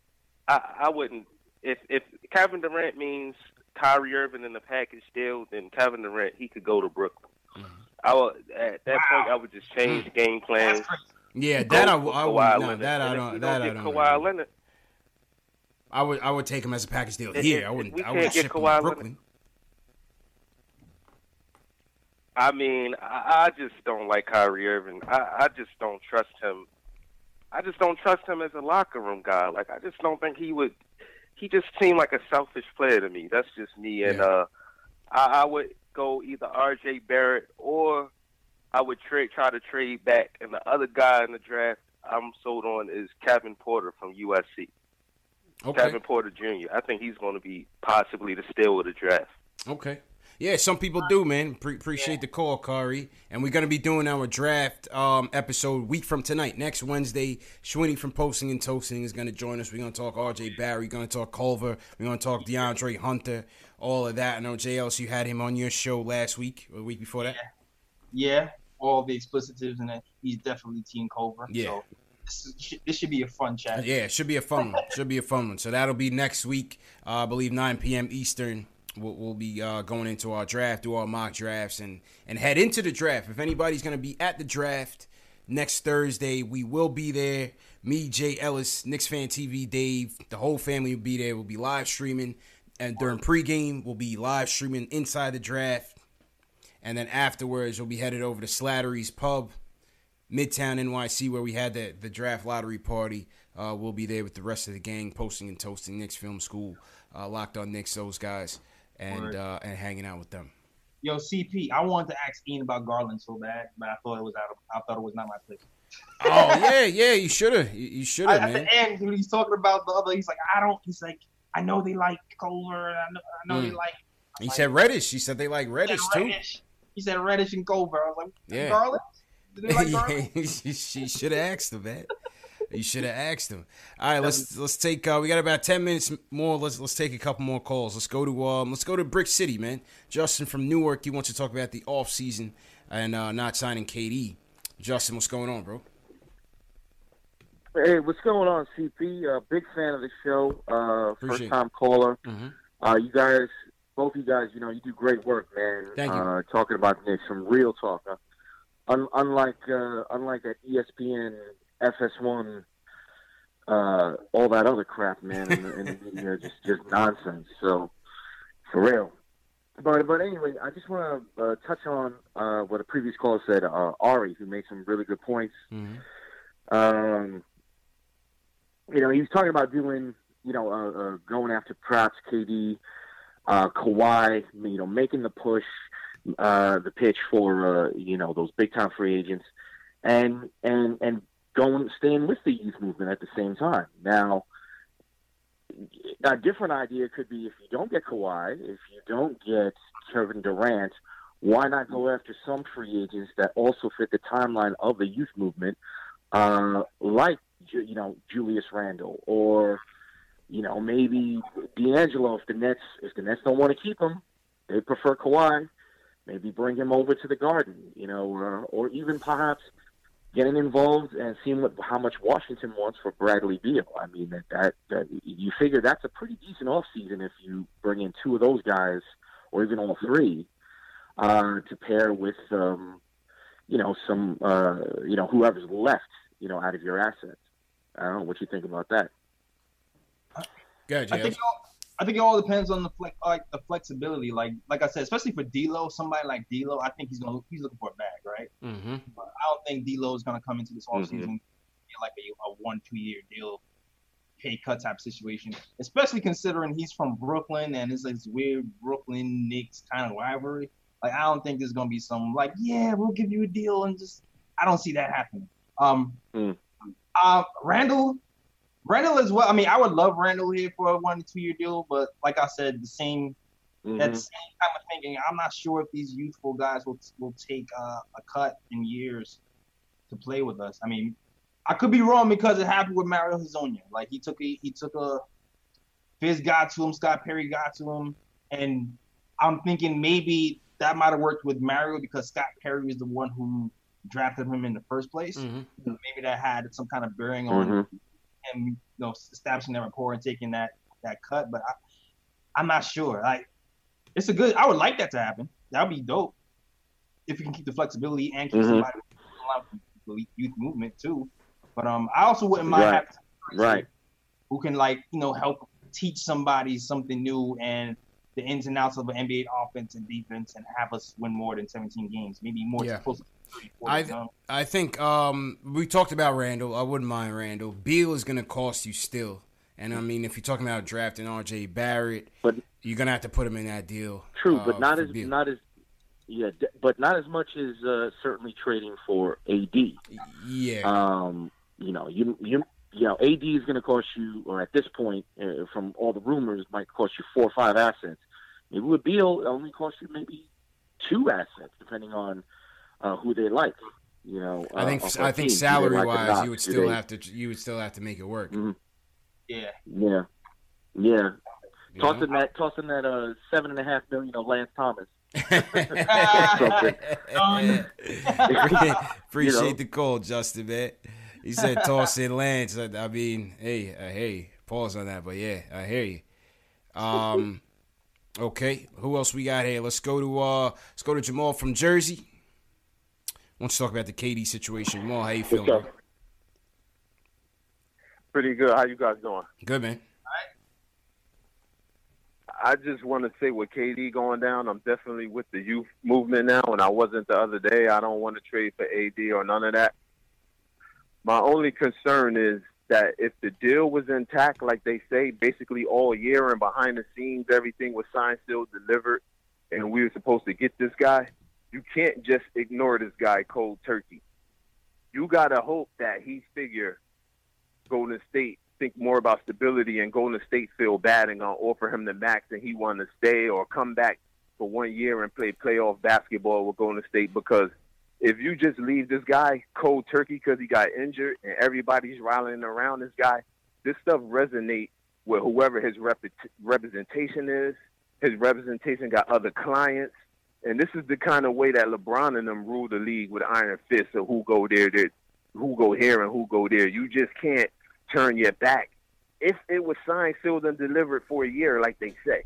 I, I wouldn't. If if Kevin Durant means Kyrie Irving in the package deal, then Kevin Durant he could go to Brooklyn. Mm-hmm. I would at that point I would just change mm. game plans. Yeah, that I, I would. No, that I And if don't. we That I get don't. Kawhi Leonard. I would. I would take him as a package deal If- here. if I wouldn't. we I can't would get ship him Kawhi to Leonard- Brooklyn. I mean, I, I just don't like Kyrie Irving. I, I just don't trust him. I just don't trust him as a locker room guy. Like I just don't think he would. He just seemed like a selfish player to me. That's just me. And uh, I, I would go either R.J. Barrett or I would trade try to trade back. And the other guy in the draft I'm sold on is Kevin Porter from USC. Okay. Kevin Porter Jr. I think he's going to be possibly the steal of the draft. Okay. Yeah, some people do, man. Pre- appreciate the call, Kari. And we're gonna be doing our draft um, episode week from tonight, next Wednesday. Schwinny from Posting and Toasting is gonna join us. We're gonna talk R.J. Barrett. We're gonna talk Culver. We're gonna talk DeAndre Hunter. All of that. I know JLS, you had him on your show last week or the week before that. Yeah, all the explicitives and he's definitely Team Culver. Yeah. So this, this should be a fun chat. Yeah, it should be a fun one. Should be a fun one. So that'll be next week. Uh, I believe 9 p.m. Eastern. We'll, we'll be uh, going into our draft, do our mock drafts, and and head into the draft. If anybody's gonna be at the draft next Thursday, we will be there. Me, Jay Ellis, Knicks Fan TV, Dave, the whole family will be there. We'll be live streaming, and during pregame, we'll be live streaming inside the draft, and then afterwards, we'll be headed over to Slattery's Pub, Midtown NYC, where we had the the draft lottery party. Uh, we'll be there with the rest of the gang, posting and toasting Knicks Film School, uh, locked on Knicks, those guys and uh, and hanging out with them. Yo, CP, I wanted to ask Ian about Garland so bad, but I thought it was out of, I thought it was not my place. oh yeah, yeah, you should have, you, should have, man. At the end, when he's talking about the other, he's like, I don't. He's like, I know they like Culver, I know, I know mm. they like. He like, said Reddish. He said they like Reddish too. Reddish. He said Reddish and Culver. I was like, yeah. Garland. Like Garland? she should have asked him that. You should have asked him. All right, let's let's take. Uh, we got about ten minutes more. Let's let's take a couple more calls. Let's go to um. Let's go to Brick City, man. Justin from Newark. He wants to talk about the off season and uh, not signing KD. Justin, what's going on, bro? Hey, what's going on, CP? Uh, big fan of the show. Uh, first time caller. Mm-hmm. Uh, you guys, both you guys, you know, you do great work, man. Thank you. Uh, talking about Knicks, some real talk. Uh, un- unlike uh, unlike at ESPN FS1, uh, all that other crap, man, and, and you know, just just nonsense. So for real. But but anyway, I just want to uh, touch on uh, what a previous caller said. Uh, Ari, who made some really good points. Mm-hmm. Um, you know, he was talking about doing, you know, uh, uh, going after perhaps KD, uh, Kawhi, you know, making the push, uh, the pitch for, uh, you know, those big time free agents, and and and going staying with the youth movement at the same time. Now, a different idea could be if you don't get Kawhi, if you don't get Kevin Durant, why not go after some free agents that also fit the timeline of the youth movement, uh, like you know Julius Randle or you know maybe D'Angelo if the Nets if the Nets don't want to keep him, they prefer Kawhi. Maybe bring him over to the Garden, you know, or, or even perhaps getting involved and seeing what, how much Washington wants for Bradley Beal. I mean, that, that, that you figure that's a pretty decent off season if you bring in two of those guys, or even all three, uh, to pair with, um, you know, some, uh, you know, whoever's left, you know, out of your assets. I don't know what you think about that. Good, I think I think it all depends on the flex, like the flexibility. Like like I said, especially for D'Lo, somebody like D'Lo, I think he's gonna he's looking for a bag, right? Mm-hmm. But I don't think D'Lo is gonna come into this offseason mm-hmm. like a, a one two year deal, pay cut type situation. Especially considering he's from Brooklyn and it's like this weird Brooklyn Knicks kind of rivalry. Like I don't think there's gonna be some like yeah we'll give you a deal and just I don't see that happening. Um, mm. uh, Randle Randle as well. I mean, I would love Randle here for a one to two year deal, but like I said, the same mm-hmm. that same kind of thinking. I'm not sure if these youthful guys will will take uh, a cut in years to play with us. I mean, I could be wrong because it happened with Mario Hezonja. Like he took a he took a Fizz got to him, Scott Perry got to him, and I'm thinking maybe that might have worked with Mario because Scott Perry was the one who drafted him in the first place. Mm-hmm. Maybe that had some kind of bearing on mm-hmm him, you know, establishing that rapport and taking that that cut. But I, I'm not sure. Like, it's a good. I would like that to happen. That would be dope if you can keep the flexibility and keep mm-hmm. somebody youth movement too. But um, I also wouldn't mind right. right who can like you know help teach somebody something new and the ins and outs of an NBA offense and defense and have us win more than 17 games, maybe more. Yeah. I th- I think um, we talked about Randle. I wouldn't mind Randle. Beal is going to cost you still, and I mean if you're talking about drafting R.J. Barrett, but you're going to have to put him in that deal. True, uh, but not as Beal. not as yeah, but not as much as uh, certainly trading for AD. Yeah. Um, you know, you you you know, AD is going to cost you, or at this point, uh, from all the rumors, might cost you four or five assets. Maybe with Beal, it only cost you maybe two assets, depending on uh, who they like. You know, I think uh, I think salary like wise, you would still have to you would still have to make it work. Mm-hmm. Yeah. Yeah. Yeah. tossing that tossing that uh seven and a half million of Lance Thomas. Appreciate you know? the call, Justin, man. he said toss in Lance. I, I mean, hey, uh, hey, pause on that, but yeah, I hear you. Um, okay, who else we got here? Let's go to uh, let's go to Jamal from Jersey. I want to talk about the KD situation. Jamal, how you feeling? Pretty good. How you guys doing? Good, man. I just want to say with KD going down, I'm definitely with the youth movement now, and I wasn't the other day. I don't want to trade for AD or none of that. My only concern is that if the deal was intact, like they say, basically all year and behind the scenes, everything was signed, sealed, delivered, and we were supposed to get this guy, you can't just ignore this guy cold turkey. You got to hope that he figure Golden State think more about stability and Golden State feel bad and gonna offer him the max and he want to stay or come back for one year and play playoff basketball with Golden State because if you just leave this guy cold turkey because he got injured and everybody's rallying around this guy, this stuff resonate with whoever his rep- representation is. His representation got other clients. And this is the kind of way that LeBron and them rule the league with iron fists of who go there, there, who go here and who go there. You just can't turn your back if it was signed, sealed, and delivered for a year, like they say.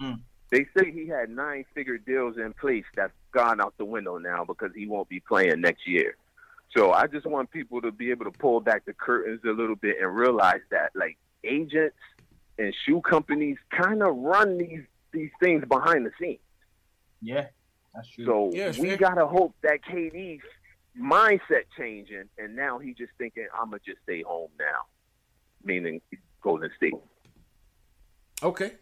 Mm. They say he had nine figure deals in place that's gone out the window now because he won't be playing next year. So I just want people to be able to pull back the curtains a little bit and realize that like agents and shoe companies kind of run these these things behind the scenes. Yeah, that's true. So yeah, we fair. gotta hope that KD's mindset changing, and now he just thinking, "I'm gonna just stay home now," meaning Golden State. Okay,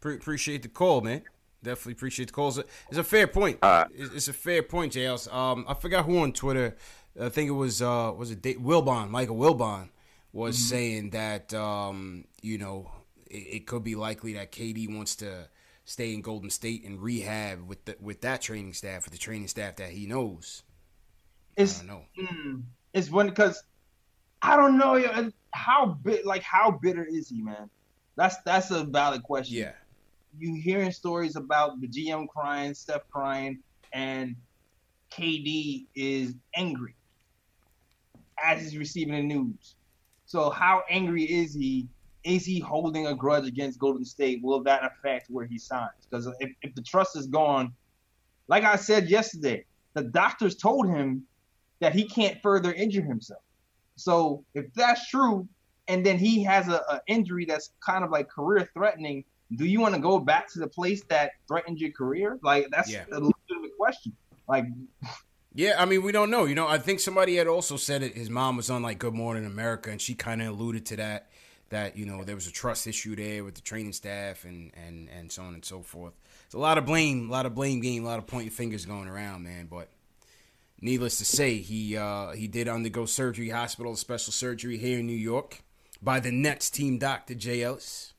Pre- appreciate the call, man. Definitely appreciate the calls. It's a fair point. Uh, it's, it's a fair point, JLs. Um, I forgot who on Twitter. I think it was uh, was it Dave, Wilbon, Michael Wilbon, was Mm-hmm. saying that um, you know it, it could be likely that KD wants to stay in Golden State and rehab with the, with that training staff, with the training staff that he knows. It's know. mm, it's when because I don't know how bit like how bitter is he, man? That's that's a valid question. Yeah. You hearing stories about the GM crying, Steph crying, and KD is angry as he's receiving the news. So how angry is he? Is he holding a grudge against Golden State? Will that affect where he signs? Because if, if the trust is gone, like I said yesterday, the doctors told him that he can't further injure himself. So if that's true, and then he has a, a injury that's kind of like career threatening, do you want to go back to the place that threatened your career? Like that's Yeah. a legitimate question. Like Yeah, I mean, we don't know. You know, I think somebody had also said it. His mom was on like Good Morning America, and she kind of alluded to that. That you know there was a trust issue there with the training staff and and and so on and so forth. It's a lot of blame, a lot of blame game, a lot of pointing fingers going around, man. But needless to say, he uh, he did undergo surgery, hospital special surgery here in New York by the Nets team doctor Jay Ellis.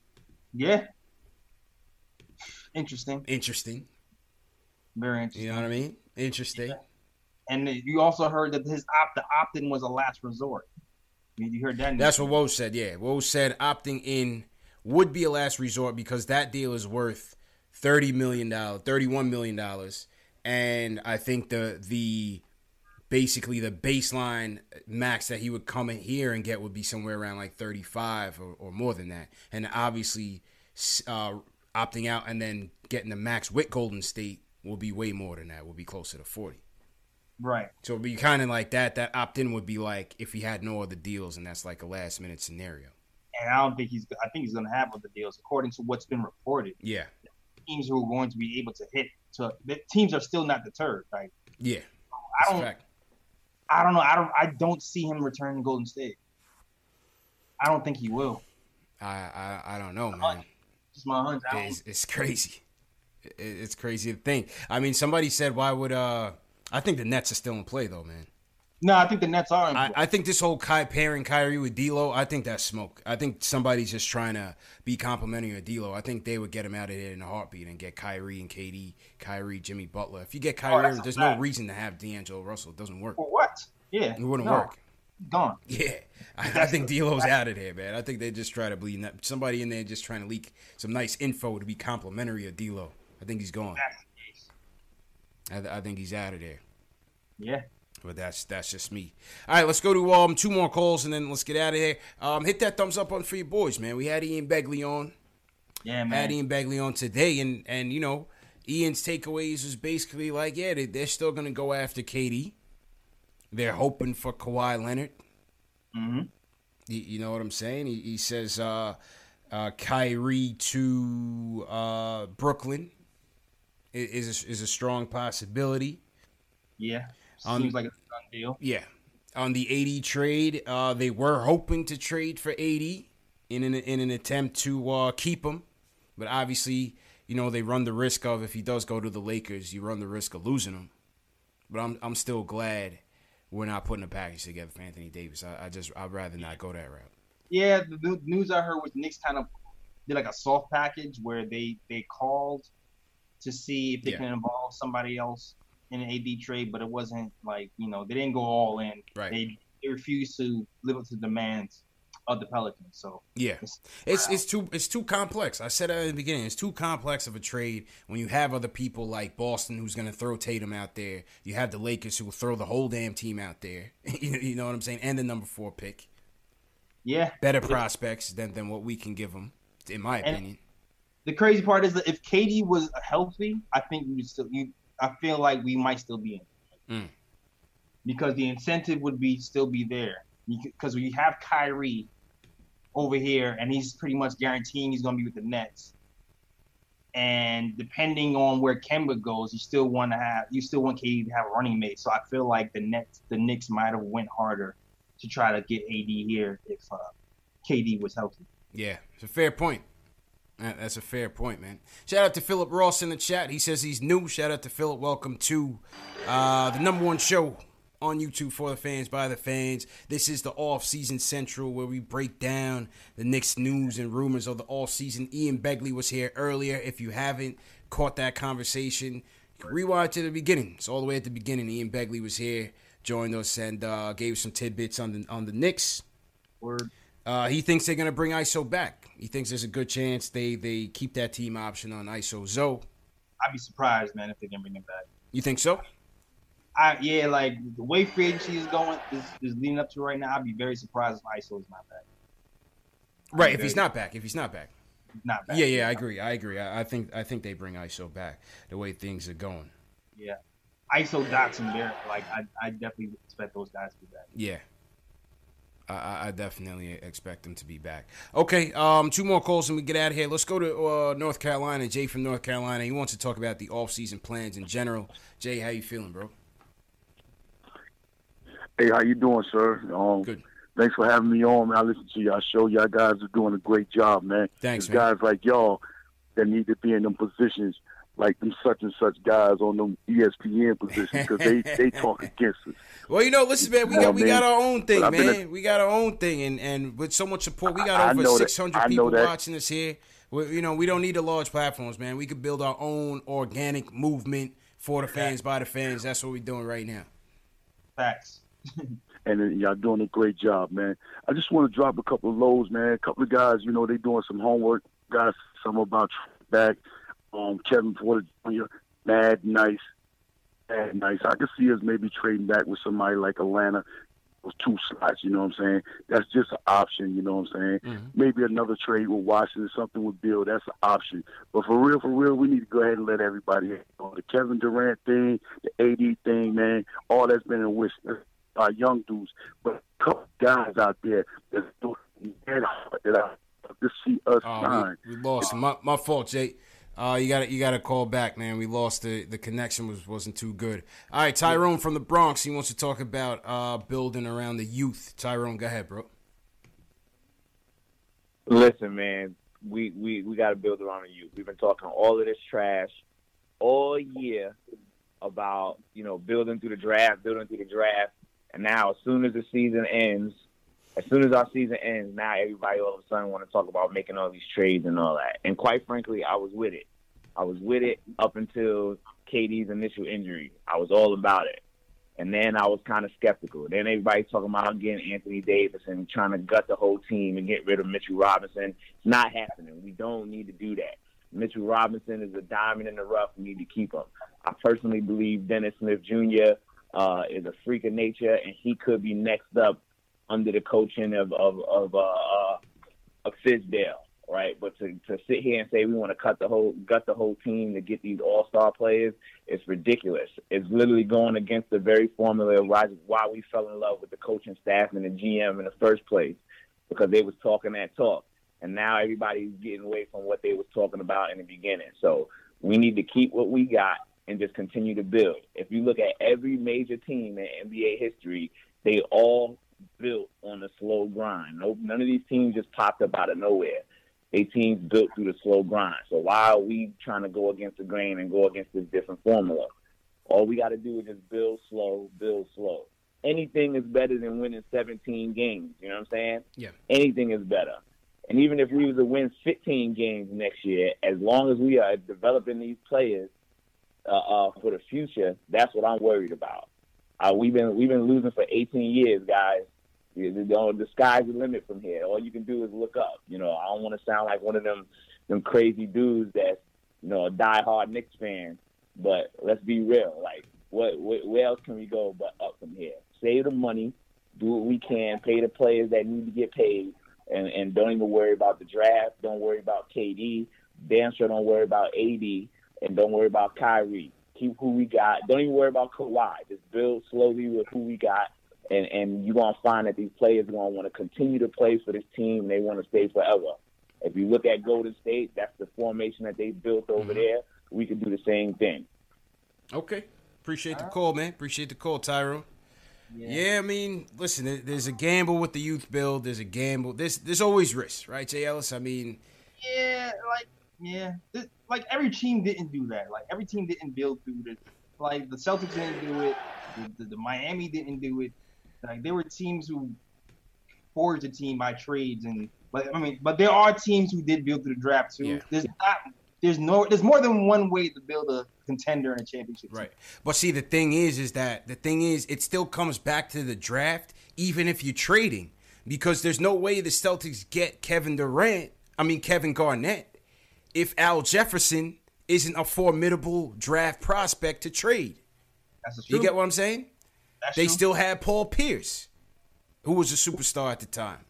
yeah, interesting, Interesting. very interesting. You know what I mean? Interesting. And you also heard that his opt the opt-in was a last resort. You that? That's what Woj said. Yeah, Woj said opting in would be a last resort because that deal is worth thirty million dollars, thirty-one million dollars, and I think the the basically the baseline max that he would come in here and get would be somewhere around like thirty-five or, or more than that, and obviously uh, opting out and then getting the max with Golden State will be way more than that. Will be closer to forty. Right. So it'd be kind of like that. That opt in would be like if he had no other deals, and that's like a last minute scenario. And I don't think he's. I think he's going to have other deals, according to what's been reported. Yeah, Teams who are going to be able to hit. To the teams are still not deterred. Like yeah. I don't. I don't know. I don't. I don't see him returning to Golden State. I don't think he will. I I, I don't know, man. Just my hunch. It's, it's crazy. It's crazy to think. I mean, somebody said, why would uh? I think the Nets are still in play though, man. No, I think the Nets are. In I, I think this whole Kai pairing Kyrie with D'Lo, I think that's smoke. I think somebody's just trying to be complimentary of D'Lo. I think they would get him out of there in a heartbeat and get Kyrie and KD, Kyrie, Jimmy Butler. If you get Kyrie, Oh, there's no reason to have D'Angelo Russell. It doesn't work. For what? Yeah. It wouldn't no. work. Gone. Yeah, I, I think D'Lo's out of there, man. I think they just try to bleed somebody in there just trying to leak some nice info to be complimentary of D'Lo. I think he's gone. I, I think he's out of there. Yeah. But that's that's just me. All right, let's go to um two more calls and then let's get out of here. Um, hit that thumbs up on for your boys, man. We had Ian Begley on. Yeah, man. Had Ian Begley on today, and and you know Ian's takeaways is basically like, yeah, they, they're still gonna go after KD. They're hoping for Kawhi Leonard. Mm-hmm. You, you know what I'm saying? He, he says uh, uh, Kyrie to uh, Brooklyn is a, is a strong possibility. Yeah, Um, seems like a done deal. Yeah. On the AD trade, uh, they were hoping to trade for AD in an in an attempt to uh, keep him, but obviously, you know, they run the risk of if he does go to the Lakers, you run the risk of losing him. But I'm I'm still glad we're not putting a package together for Anthony Davis. I, I just I'd rather not go that route. Yeah, the news I heard was Knicks kind of did like a soft package where they they called to see if they Yeah. can involve somebody else in an AD trade, but it wasn't like you know they didn't go all in. Right. They, they refused to live up to the demands of the Pelicans. So Yeah, it's it's too it's too complex. I said that at the beginning. It's too complex of a trade when you have other people like Boston who's going to throw Tatum out there. You have the Lakers who will throw the whole damn team out there. you, you know what I'm saying? And the number four pick. yeah, Better prospects than than what we can give them, in my And- opinion. The crazy part is that if KD was healthy, I think we would still. You, I feel like we might still be in Mm. because the incentive would be still be there because we have Kyrie over here and he's pretty much guaranteeing he's going to be with the Nets. And depending on where Kemba goes, you still want to have you still want KD to have a running mate. So I feel like the Nets the Knicks might have went harder to try to get AD here if uh, KD was healthy. Yeah, it's a fair point. That- That's a fair point, man. Shout out to Philip Ross in the chat. He says he's new. Shout out to Philip. Welcome to uh, the number one show on YouTube for the fans, by the fans. This is the off season central where we break down the Knicks news and rumors of the off season. Ian Begley was here earlier. If you haven't caught that conversation, rewind to the beginning. It's all the way at the beginning. Ian Begley was here, joined us, and uh, gave us some tidbits on the on the Knicks. Word. Uh, he thinks they're gonna bring ISO back. He thinks there's a good chance they they keep that team option on ISO Zo. I'd be surprised, man, if they can bring him back. You think so? I yeah, like the way free agency is going is, is leading up to right now. I'd be very surprised if ISO is not back. Right. If he's not back, if he's not back. Not back. Yeah, yeah, I agree. I agree. I, I think I think they bring ISO back the way things are going. Yeah. ISO Docs and Barrett, like I, I definitely expect those guys to be back. Yeah. I- I, definitely expect them to be back. Okay, um, two more calls and we get out of here. Let's go to uh, North Carolina. Jay from North Carolina. He wants to talk about the off-season plans in general. Jay, how you feeling, bro? Hey, how you doing, sir? Um, Good. Thanks for having me on, man. I listen to y'all show. Y'all guys are doing a great job, man. Thanks, There's man. guys like y'all that need to be in them positions, like them such and such guys on them ESPN positions, because they they talk against us. Well, you know, listen, man, we You got we what got our own thing, But I've man. we got our own thing, and and with so much support, we got I- I over six hundred I know people that. watching us here. We, you know, we don't need the large platforms, man. We could build our own organic movement for the fans, by the fans. That's what we're doing right now. Facts. and then y'all doing a great job, man. I just want to drop a couple of lows, man. A couple of guys, you know, they doing some homework. Guys, some about back. Um, Kevin Porter Jr. Mad nice, mad nice. I could see us maybe trading back with somebody like Atlanta. Those two slots, you know what I'm saying? That's just an option, you know what I'm saying? Maybe another trade with Washington, something with Beal, that's an option. But for real, for real, we need to go ahead and let everybody know. The Kevin Durant thing, the AD thing, man, all that's been in wish our young dudes, but a couple guys out there that's doing that hard that I to see us Oh, sign. we, we lost. My, my fault, Jay. Uh, you got to you got to call back, man. We lost the the connection was wasn't too good. All right, Tyrone from the Bronx. He wants to talk about uh, building around the youth. Tyrone, go ahead, bro. Listen, man, we we we got to build around the youth. We've been talking all of this trash all year about you know building through the draft, building through the draft, and now as soon as the season ends, as soon as our season ends, now everybody all of a sudden want to talk about making all these trades and all that. And quite frankly, I was with it. I was with it up until KD's initial injury. I was all about it. And then I was kind of skeptical. Then everybody's talking about getting Anthony Davis and trying to gut the whole team and get rid of Mitchell Robinson. It's not happening. We don't need to do that. Mitchell Robinson is a diamond in the rough. We need to keep him. I personally believe Dennis Smith Jr. uh, is a freak of nature, and he could be next up under the coaching of of of, uh, uh, of Fizdale, right? But to, to sit here and say we want to cut the whole gut the whole team to get these all star players, it's ridiculous. It's literally going against the very formula of why, why we fell in love with the coaching staff and the GM in the first place, because they was talking that talk, and now everybody's getting away from what they was talking about in the beginning. So we need to keep what we got and just continue to build. If you look at every major team in NBA history, they all built on a slow grind. No, none of these teams just popped up out of nowhere. They teams built through the slow grind. So why are we trying to go against the grain and go against this different formula? All we got to do is just build slow, build slow. Anything is better than winning 17 games. You know what I'm saying? Yeah. Anything is better. And even if we were to win 15 games next year, as long as we are developing these players uh, uh, for the future, that's what I'm worried about. Uh, we've been we've been losing for 18 years, guys. The, the, the sky's the limit from here. All you can do is look up. You know, I don't want to sound like one of them them crazy dudes that's you know a diehard Knicks fan, but let's be real. Like, what, what where else can we go but up from here? Save the money, do what we can, pay the players that need to get paid, and and don't even worry about the draft. Don't worry about KD. Damn sure don't worry about AD, and don't worry about Kyrie keep who we got. Don't even worry about Kawhi. Just build slowly with who we got, and and you're gonna find that these players are gonna want to continue to play for this team. And they want to stay forever. If you look at Golden State, that's the formation that they built over Mm-hmm. there. We can do the same thing. Okay. Appreciate the call, man. Appreciate the call, Tyrone. Yeah. I mean, listen, there's a gamble with the youth build. There's a gamble. There's there's always risk, right, J. Ellis? I mean, Yeah, like yeah, This- like every team didn't do that. Like every team didn't build through this. Like the Celtics didn't do it. The, the, the Miami didn't do it. Like there were teams who forged a team by trades and but I mean, but there are teams who did build through the draft too. Yeah. There's not. There's no. There's more than one way to build a contender in a championship. Right. But see, the thing is, is that the thing is, it still comes back to the draft, even if you're trading, because there's no way the Celtics get Kevin Durant. I mean, Kevin Garnett, if Al Jefferson isn't a formidable draft prospect to trade. That's the You get what I'm saying? That's they true. still had Paul Pierce, who was a superstar at the time.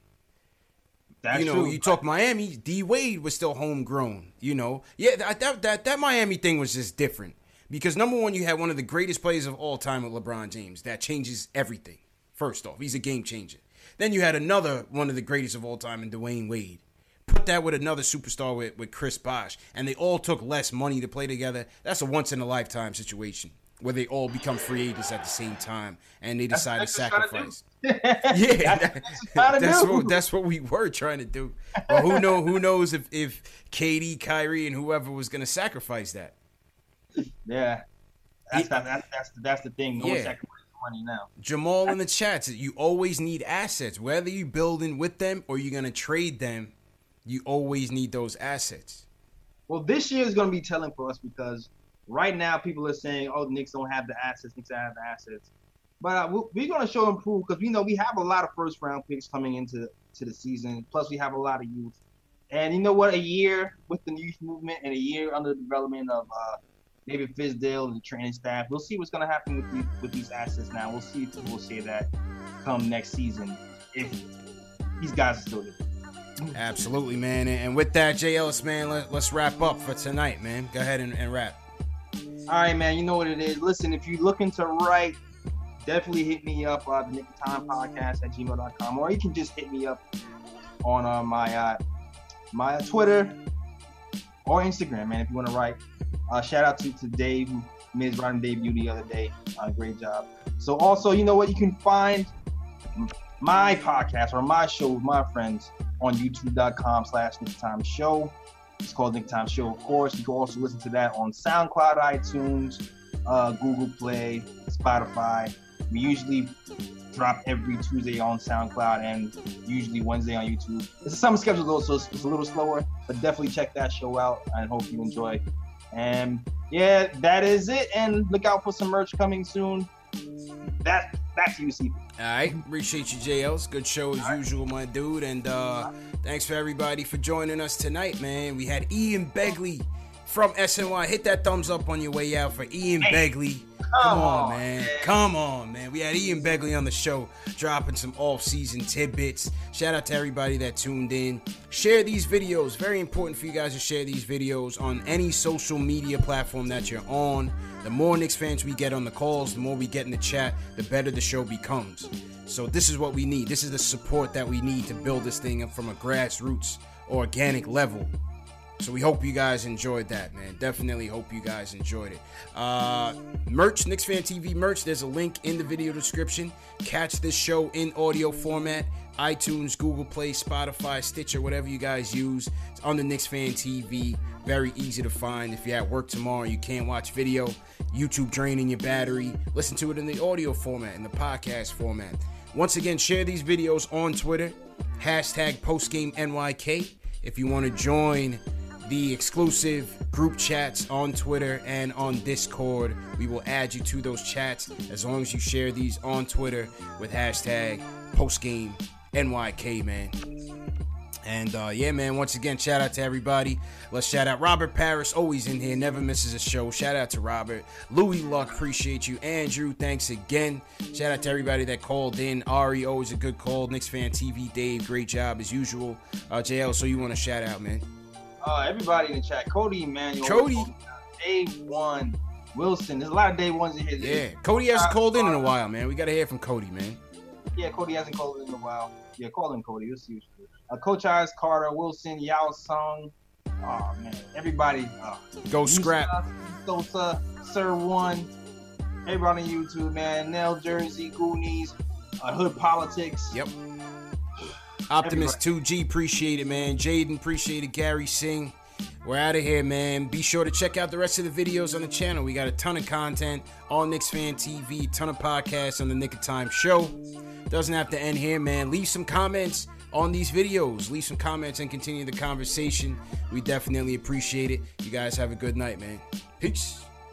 That's you know, true. you talk Miami, D Wade was still homegrown. You know, yeah, that, that that that Miami thing was just different because number one, you had one of the greatest players of all time with LeBron James. That changes everything. First off, he's a game changer. Then you had another one of the greatest of all time in Dwyane Wade. Put that with another superstar with, with Chris Bosh, and they all took less money to play together. That's a once in a lifetime situation where they all become free agents at the same time and they decide to That's what they're trying to sacrifice. do. Yeah, That's that- what they're trying to that's what that's what we were trying to do. But who know who knows if if KD, Kyrie, and whoever was going to sacrifice that. Yeah. That's not, that's that's the, that's the thing. No Yeah. money now. Jamal in the chat chats, you always need assets. Whether you building with them or you're going to trade them, you always need those assets. Well, this year is going to be telling for us because right now people are saying, "Oh, the Knicks don't have the assets. Knicks don't have the assets." But uh, we- we're going to show them proof because we know we have a lot of first round picks coming into to the season. Plus, we have a lot of youth. And you know what? A year with the youth movement and a year under the development of uh, David Fizdale and the training staff, we'll see what's going to happen with these, with these assets. Now, we'll see if people say that come next season if these guys are still here. Absolutely, man. And with that, J. Ellis, man, let, let's wrap up for tonight, man. Go ahead and, and wrap. All right, man. You know what it is. Listen, if you're looking to write, definitely hit me up uh, the Nick Time Podcast at gmail.com, or you can just hit me up on uh, my uh, my Twitter or Instagram, man. If you want to write, uh, shout out to, to Dave, his writing debut the other day. Uh, great job. So also, you know what? You can find my podcast or my show with my friends on youtube.com slash Nick Time Show. It's called Nick Time Show, of course. You can also listen to that on SoundCloud, iTunes, uh, Google Play, Spotify. We usually drop every Tuesday on SoundCloud and usually Wednesday on YouTube. It's a summer schedule though, so it's, it's a little slower, but definitely check that show out and hope you enjoy. And yeah, that is it. And look out for some merch coming soon. That that's you, CP. All right, appreciate you, J. Ellis. Good show as usual, my dude. And uh, thanks for everybody for joining us tonight, man. We had Ian Begley from SNY. Hit that thumbs up on your way out for Ian Begley Come on, man. Come on, man. We had Ian Begley on the show dropping some off-season tidbits. Shout out to everybody that tuned in. Share these videos. Very important for you guys to share these videos on any social media platform that you're on. The more Knicks fans we get on the calls, the more we get in the chat, the better the show becomes. So this is what we need. This is the support that we need to build this thing up from a grassroots organic level. So we hope you guys enjoyed that, man. Definitely hope you guys enjoyed it. Uh, merch, Knicks Fan TV merch. There's a link in the video description. Catch this show in audio format. iTunes, Google Play, Spotify, Stitcher, whatever you guys use. It's on the Knicks Fan TV. Very easy to find. If you're at work tomorrow, you can't watch video. YouTube draining your battery. Listen to it in the audio format, in the podcast format. Once again, share these videos on Twitter. Hashtag PostGameNYK. If you want to join the exclusive group chats on Twitter and on Discord. We will add you to those chats as long as you share these on Twitter with hashtag postgame NYK, man. And uh, yeah, man, once again, shout out to everybody. Let's shout out Robert Paris, always in here, never misses a show. Shout out to Robert. Louis Luck, appreciate you. Andrew, thanks again. Shout out to everybody that called in. Ari, always a good call. Knicks fan TV, Dave, great job as usual. Uh, JL, so you want to shout out, man? Uh, everybody in the chat. Cody Emmanuel. Cody. Dave one. Wilson. There's a lot of day ones in here. Yeah, Cody hasn't called in in a while, man. We got to hear from Cody, man. Yeah, Cody hasn't called in in a while. Yeah, call him Cody. We'll see. Uh, Coach Eyes, Carter, Wilson, Yao Sung. Oh man, everybody. Uh, Go scrap. Sosa, Sir One. Everybody on YouTube, man. Nell Jersey, Goonies, uh, Hood Politics. Yep. Optimus 2G, appreciate it, man. Jaden, appreciate it. Gary Singh. We're out of here, man. Be sure to check out the rest of the videos on the channel. We got a ton of content all Knicks Fan TV, ton of podcasts on the Nick of Time show. Doesn't have to end here, man. Leave some comments on these videos. Leave some comments and continue the conversation. We definitely appreciate it. You guys have a good night, man. Peace.